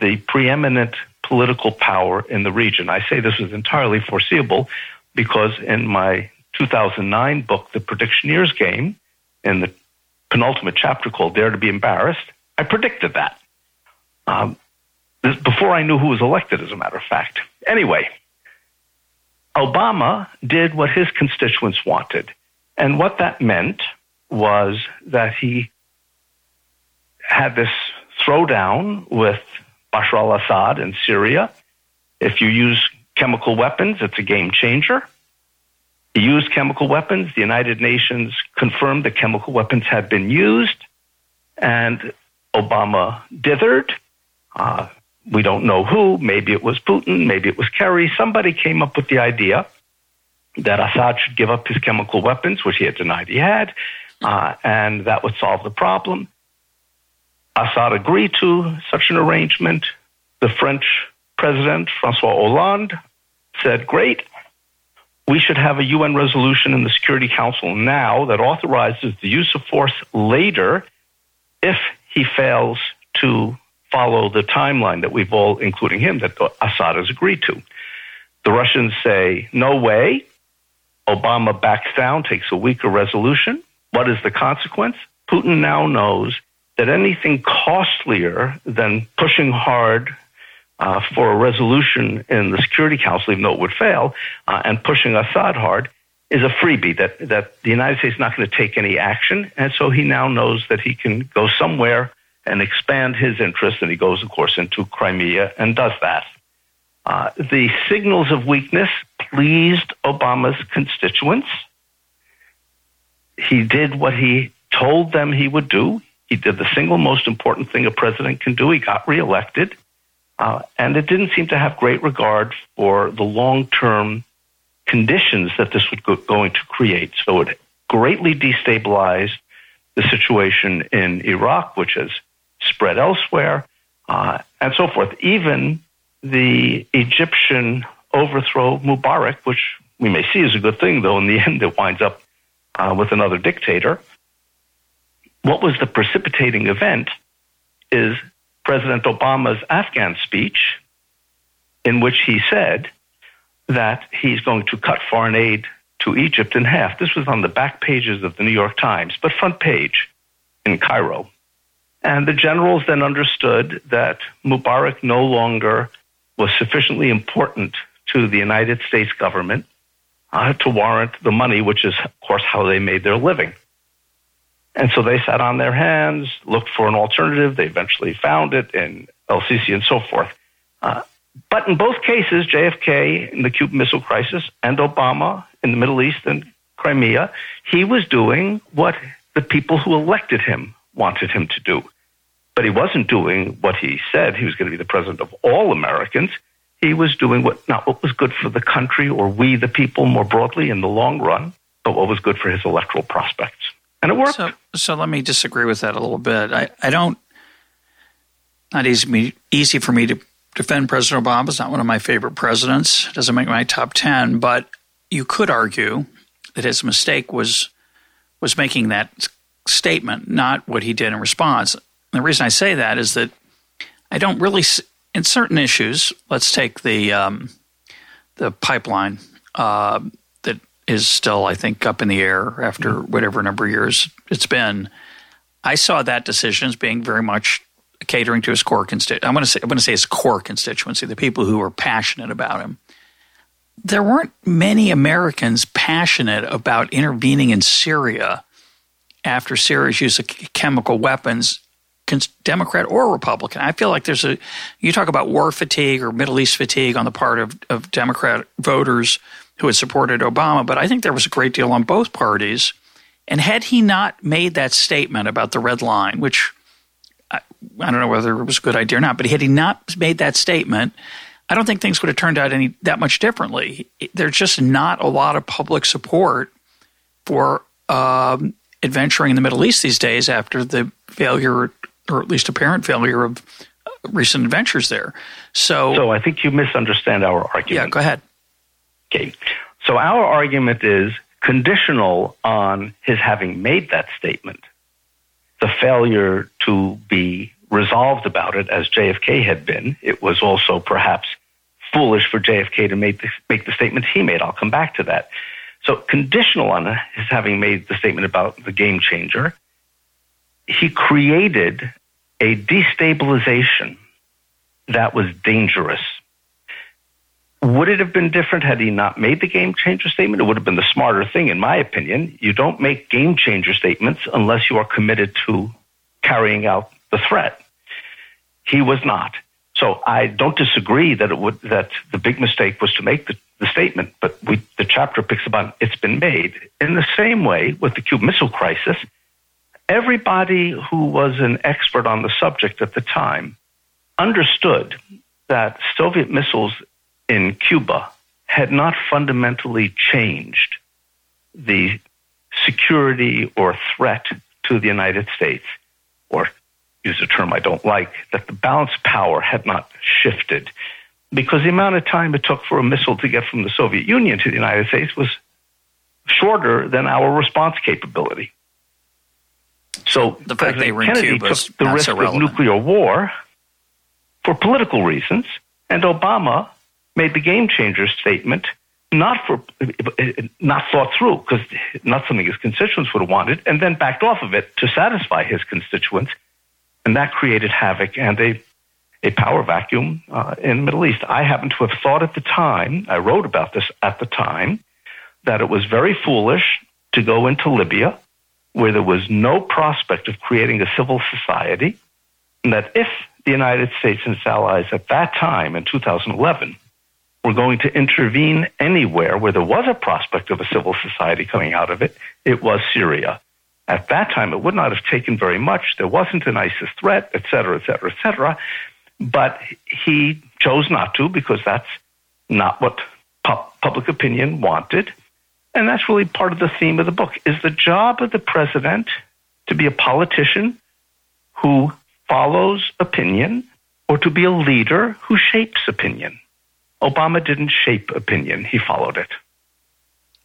the preeminent political power in the region. I say this was entirely foreseeable because in my 2009 book, The Predictioneer's Game, in the penultimate chapter called Dare to Be Embarrassed, I predicted that. Um, this, before I knew who was elected, as a matter of fact. Anyway, Obama did what his constituents wanted. And what that meant was that he had this throwdown with Bashar al Assad in Syria. If you use chemical weapons, it's a game changer. He used chemical weapons. The United Nations confirmed that chemical weapons had been used, and Obama dithered. Uh, we don't know who. Maybe it was Putin. Maybe it was Kerry. Somebody came up with the idea that Assad should give up his chemical weapons, which he had denied he had, uh, and that would solve the problem. Assad agreed to such an arrangement. The French president, Francois Hollande, said, Great, we should have a UN resolution in the Security Council now that authorizes the use of force later if he fails to follow the timeline that we've all, including him, that Assad has agreed to. The Russians say, no way. Obama backs down, takes a weaker resolution. What is the consequence? Putin now knows that anything costlier than pushing hard uh, for a resolution in the Security Council, even though it would fail, uh, and pushing Assad hard is a freebie that, that the United States is not going to take any action. And so he now knows that he can go somewhere and expand his interest. And he goes, of course, into Crimea and does that. Uh, the signals of weakness pleased Obama's constituents. He did what he told them he would do. He did the single most important thing a president can do. He got reelected. Uh, and it didn't seem to have great regard for the long term conditions that this was go- going to create. So it greatly destabilized the situation in Iraq, which has spread elsewhere, uh, and so forth. Even the Egyptian overthrow Mubarak, which we may see as a good thing, though in the end it winds up uh, with another dictator. What was the precipitating event is President Obama's Afghan speech, in which he said that he's going to cut foreign aid to Egypt in half. This was on the back pages of the New York Times, but front page in Cairo. And the generals then understood that Mubarak no longer was sufficiently important to the United States government uh, to warrant the money, which is, of course, how they made their living. And so they sat on their hands, looked for an alternative. They eventually found it in El Sisi and so forth. Uh, but in both cases, JFK in the Cuban Missile Crisis and Obama in the Middle East and Crimea, he was doing what the people who elected him wanted him to do. But he wasn't doing what he said he was going to be the president of all Americans. He was doing what not what was good for the country or we the people more broadly in the long run, but what was good for his electoral prospects and it worked. So, so let me disagree with that a little bit. I, I don't. Not easy easy for me to defend President Obama. It's not one of my favorite presidents. It doesn't make my top ten, but you could argue that his mistake was was making that statement, not what he did in response. And the reason I say that is that I don't really, in certain issues, let's take the um, the pipeline. Uh, is still, I think, up in the air after mm-hmm. whatever number of years it's been. I saw that decision as being very much catering to his core constituency. I'm going to say I'm going to say his core constituency, the people who are passionate about him. There weren't many Americans passionate about intervening in Syria after Syria's use of chemical weapons, Democrat or Republican. I feel like there's a you talk about war fatigue or Middle East fatigue on the part of, of Democrat voters who had supported Obama, but I think there was a great deal on both parties. And had he not made that statement about the red line, which I, I, don't know whether it was a good idea or not, but had he not made that statement, I don't think things would have turned out any that much differently. There's just not a lot of public support for um, adventuring in the Middle East these days after the failure, or at least apparent failure of uh, recent adventures there. So, so I think you misunderstand our argument. Yeah, go ahead. Okay. So our argument is conditional on his having made that statement. The failure to be resolved about it, as JFK had been, it was also perhaps foolish for JFK to make the, make the statement he made. I'll come back to that. So, conditional on his having made the statement about the game changer, he created a destabilization that was dangerous would it have been different had he not made the game changer statement? It would have been the smarter thing, in my opinion. You don't make game changer statements unless you are committed to carrying out the threat. He was not. So I don't disagree that it would that the big mistake was to make the, the statement, but we, the chapter picks up on it's been made. In the same way with the Cuban Missile Crisis, everybody who was an expert on the subject at the time understood that Soviet missiles in Cuba had not fundamentally changed the security or threat to the United States, or use a term I don't like, that the balance power had not shifted because the amount of time it took for a missile to get from the Soviet Union to the United States was shorter than our response capability. So the fact they were in Kennedy Cuba took the risk so of nuclear war for political reasons, and Obama made the game changer statement not for not thought through because not something his constituents would have wanted, and then backed off of it to satisfy his constituents, and that created havoc and a a power vacuum uh, in the Middle East. I happen to have thought at the time, I wrote about this at the time, that it was very foolish to go into Libya, where there was no prospect of creating a civil society, and that if the United States and its allies at that time in 2011 were going to intervene anywhere where there was a prospect of a civil society coming out of it, it was Syria. At that time, it would not have taken very much. There wasn't an ISIS threat, et cetera, et cetera, et cetera. But he chose not to because that's not what pu- public opinion wanted. And that's really part of the theme of the book. Is the job of the president to be a politician who follows opinion or to be a leader who shapes opinion? Obama didn't shape opinion, he followed it.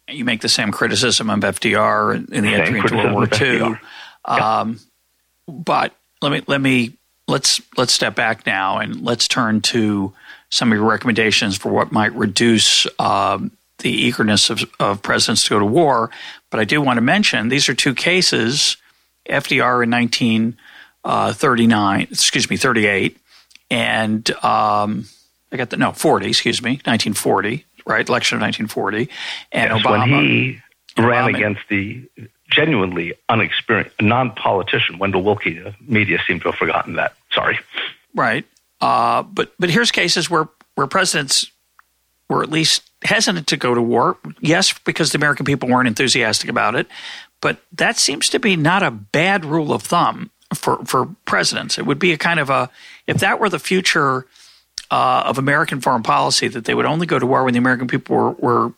You make the same criticism of FDR in the entry into World War II. Um, But let me let me let's let's step back now and let's turn to some of your recommendations for what might reduce um, the eagerness of, of presidents to go to war. But I do want to mention these are two cases: FDR in 1939, uh, excuse me, 38, and um, I got the no 40, excuse me, 1940, right? Election of 1940, and yes, Obama. When he ran against the genuinely unexperienced non-politician Wendell Willkie, the media seem to have forgotten that. Sorry. Right. Uh, but but here's cases where where presidents were at least hesitant to go to war. Yes, because the American people weren't enthusiastic about it, but that seems to be not a bad rule of thumb for for presidents. It would be a kind of a if that were the future uh, of American foreign policy that they would only go to war when the American people were were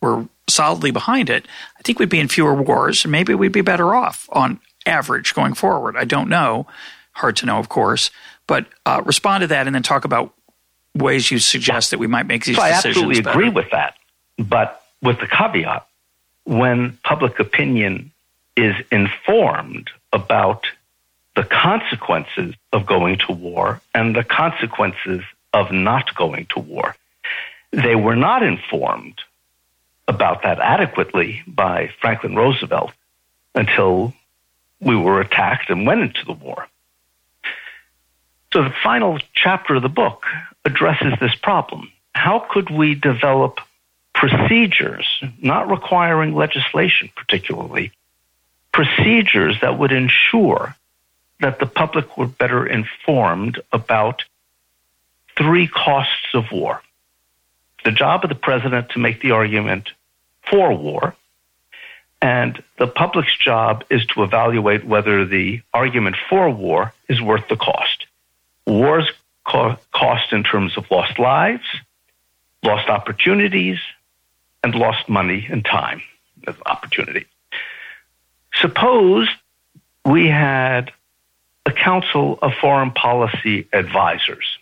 were solidly behind it. I think we'd be in fewer wars, and maybe we'd be better off on average going forward. I don't know. Hard to know, of course. But uh, respond to that, and then talk about ways you suggest that we might make these So I absolutely better. agree with that, but with the caveat: when public opinion is informed about the consequences of going to war and the consequences of not going to war, they were not informed about that adequately by Franklin Roosevelt until we were attacked and went into the war. So the final chapter of the book addresses this problem. How could we develop procedures, not requiring legislation particularly, procedures that would ensure that the public were better informed about three costs of war? The job of the president to make the argument for war, and the public's job is to evaluate whether the argument for war is worth the cost. War's co- cost in terms of lost lives, lost opportunities, and lost money and time as opportunity. Suppose we had a council of foreign policy advisors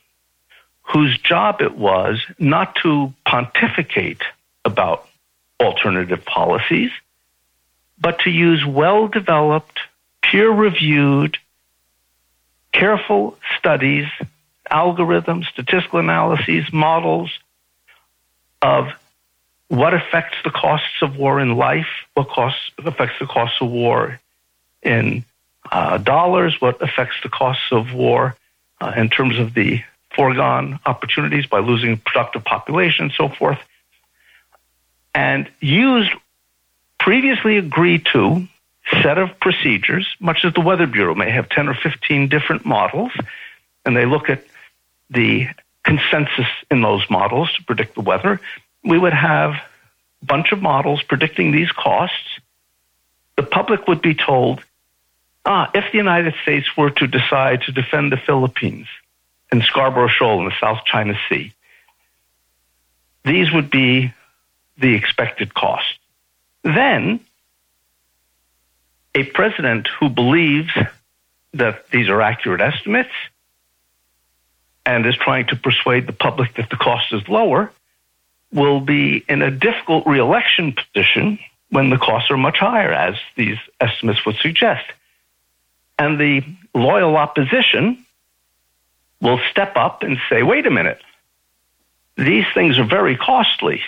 whose job it was not to pontificate about alternative policies, but to use well developed, peer reviewed, careful studies, algorithms, statistical analyses, models of what affects the costs of war in life, what costs, affects the costs of war in uh, dollars, what affects the costs of war uh, in terms of the foregone opportunities by losing productive population and so forth, and used previously agreed to set of procedures, much as the Weather Bureau may have 10 or 15 different models, and they look at the consensus in those models to predict the weather. We would have a bunch of models predicting these costs. The public would be told, ah, if the United States were to decide to defend the Philippines and Scarborough Shoal in the South China Sea, these would be the expected costs. Then a president who believes that these are accurate estimates and is trying to persuade the public that the cost is lower will be in a difficult reelection position when the costs are much higher, as these estimates would suggest. And the loyal opposition will step up and say, wait a minute, these things are very costly.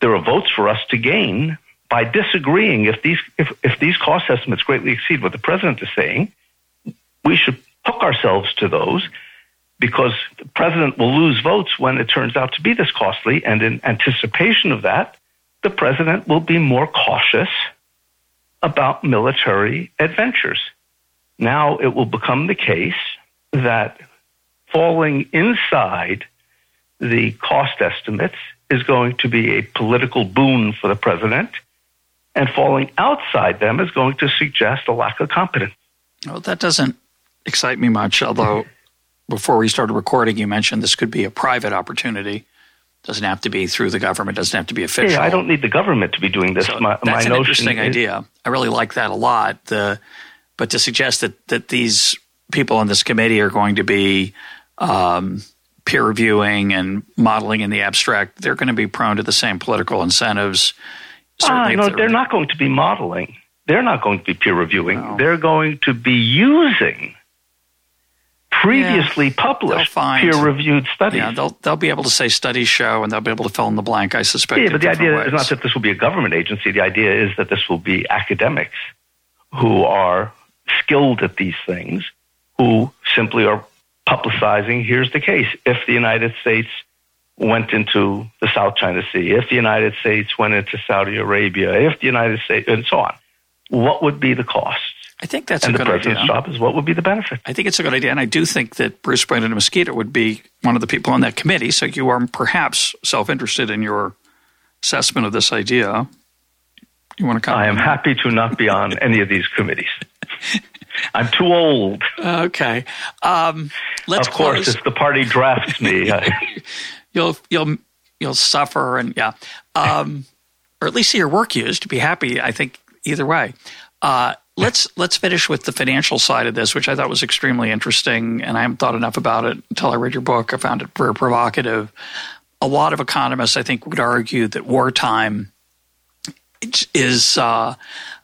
There are votes for us to gain by disagreeing if these if, if these cost estimates greatly exceed what the president is saying, we should hook ourselves to those because the president will lose votes when it turns out to be this costly. And in anticipation of that, the president will be more cautious about military adventures. Now it will become the case that falling inside the cost estimates is going to be a political boon for the president, and falling outside them is going to suggest a lack of competence. Well, that doesn't excite me much, although before we started recording, you mentioned this could be a private opportunity. Doesn't have to be through the government. Doesn't have to be official. Yeah, I don't need the government to be doing this. So my, that's my an interesting is, idea. I really like that a lot. The, but to suggest that that these people on this committee are going to be um, peer reviewing and modeling in the abstract, they're going to be prone to the same political incentives. Ah, no, they're, they're not going to be modeling. They're not going to be peer reviewing. No. They're going to be using previously yeah, published peer reviewed studies. Yeah, they'll they'll be able to say studies show, and they'll be able to fill in the blank. I suspect. Yeah, but the idea ways. is not that this will be a government agency. The idea is that this will be academics who are skilled at these things, who simply are publicizing. Here's the case: if the United States went into the South China Sea, if the United States went into Saudi Arabia, if the United States, and so on, what would be the cost? I think that's and a good idea. the president's job is what would be the benefit. I think it's a good idea, and I do think that Bruce Bueno de Mesquita would be one of the people on that committee. So you are perhaps self-interested in your assessment of this idea. You want to comment? I am happy to not be on any of these committees. I'm too old. Okay. Um, let's of course, close. if the party drafts me, you'll you'll you'll suffer, and yeah, um, or at least see your work used. To be happy, I think either way. Uh, let's let's finish with the financial side of this, which I thought was extremely interesting, and I haven't thought enough about it until I read your book. I found it very provocative. A lot of economists, I think, would argue that wartime is uh,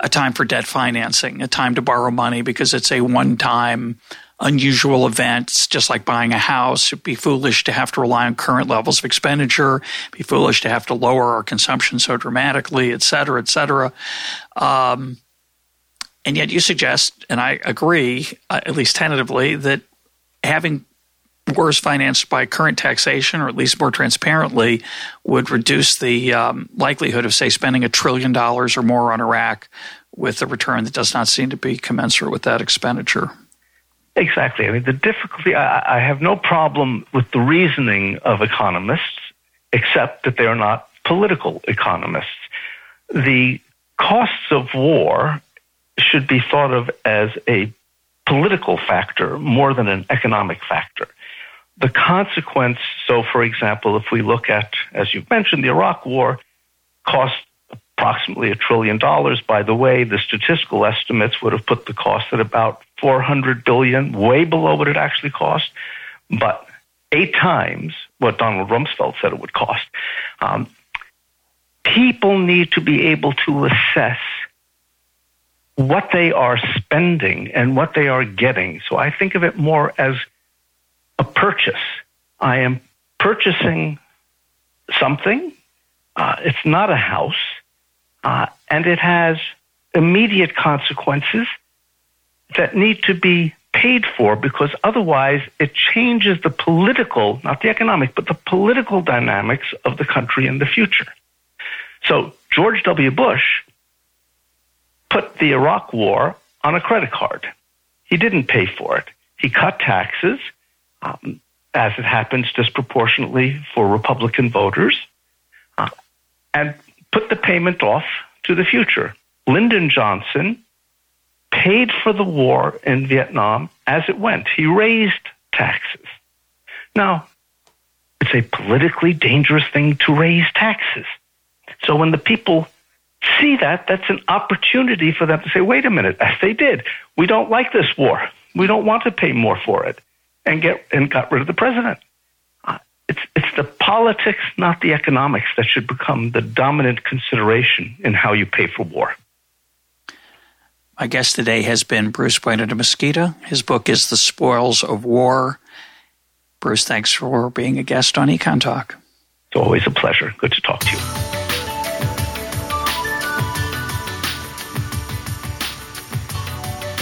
a time for debt financing, a time to borrow money because it's a one-time unusual event. It's just like buying a house. It'd be foolish to have to rely on current levels of expenditure. It'd be foolish to have to lower our consumption so dramatically, et cetera, et cetera. Um, and yet you suggest, and I agree, uh, at least tentatively, that having wars financed by current taxation, or at least more transparently, would reduce the um, likelihood of, say, spending a trillion dollars or more on Iraq with a return that does not seem to be commensurate with that expenditure. Exactly. I mean, the difficulty, I, I have no problem with the reasoning of economists, except that they are not political economists. The costs of war should be thought of as a political factor more than an economic factor. The consequence, so for example, if we look at, as you've mentioned, the Iraq War cost approximately a trillion dollars. By the way, the statistical estimates would have put the cost at about 400 billion, way below what it actually cost, but eight times what Donald Rumsfeld said it would cost. Um, people need to be able to assess what they are spending and what they are getting. So I think of it more as a purchase. I am purchasing something. Uh, it's not a house, uh, and it has immediate consequences that need to be paid for because otherwise it changes the political, not the economic, but the political dynamics of the country in the future. So George W. Bush put the Iraq war on a credit card. He didn't pay for it. He cut taxes, um, as it happens disproportionately for Republican voters, uh, and put the payment off to the future. Lyndon Johnson paid for the war in Vietnam as it went. He raised taxes. Now, it's a politically dangerous thing to raise taxes. So when the people see that, that's an opportunity for them to say, wait a minute, as they did, we don't like this war. We don't want to pay more for it and get and got rid of the president. Uh, it's it's the politics, not the economics, that should become the dominant consideration in how you pay for war. My guest today has been Bruce Bueno de Mesquita. His book is The Spoils of War. Bruce, thanks for being a guest on Econ Talk. It's always a pleasure. Good to talk to you.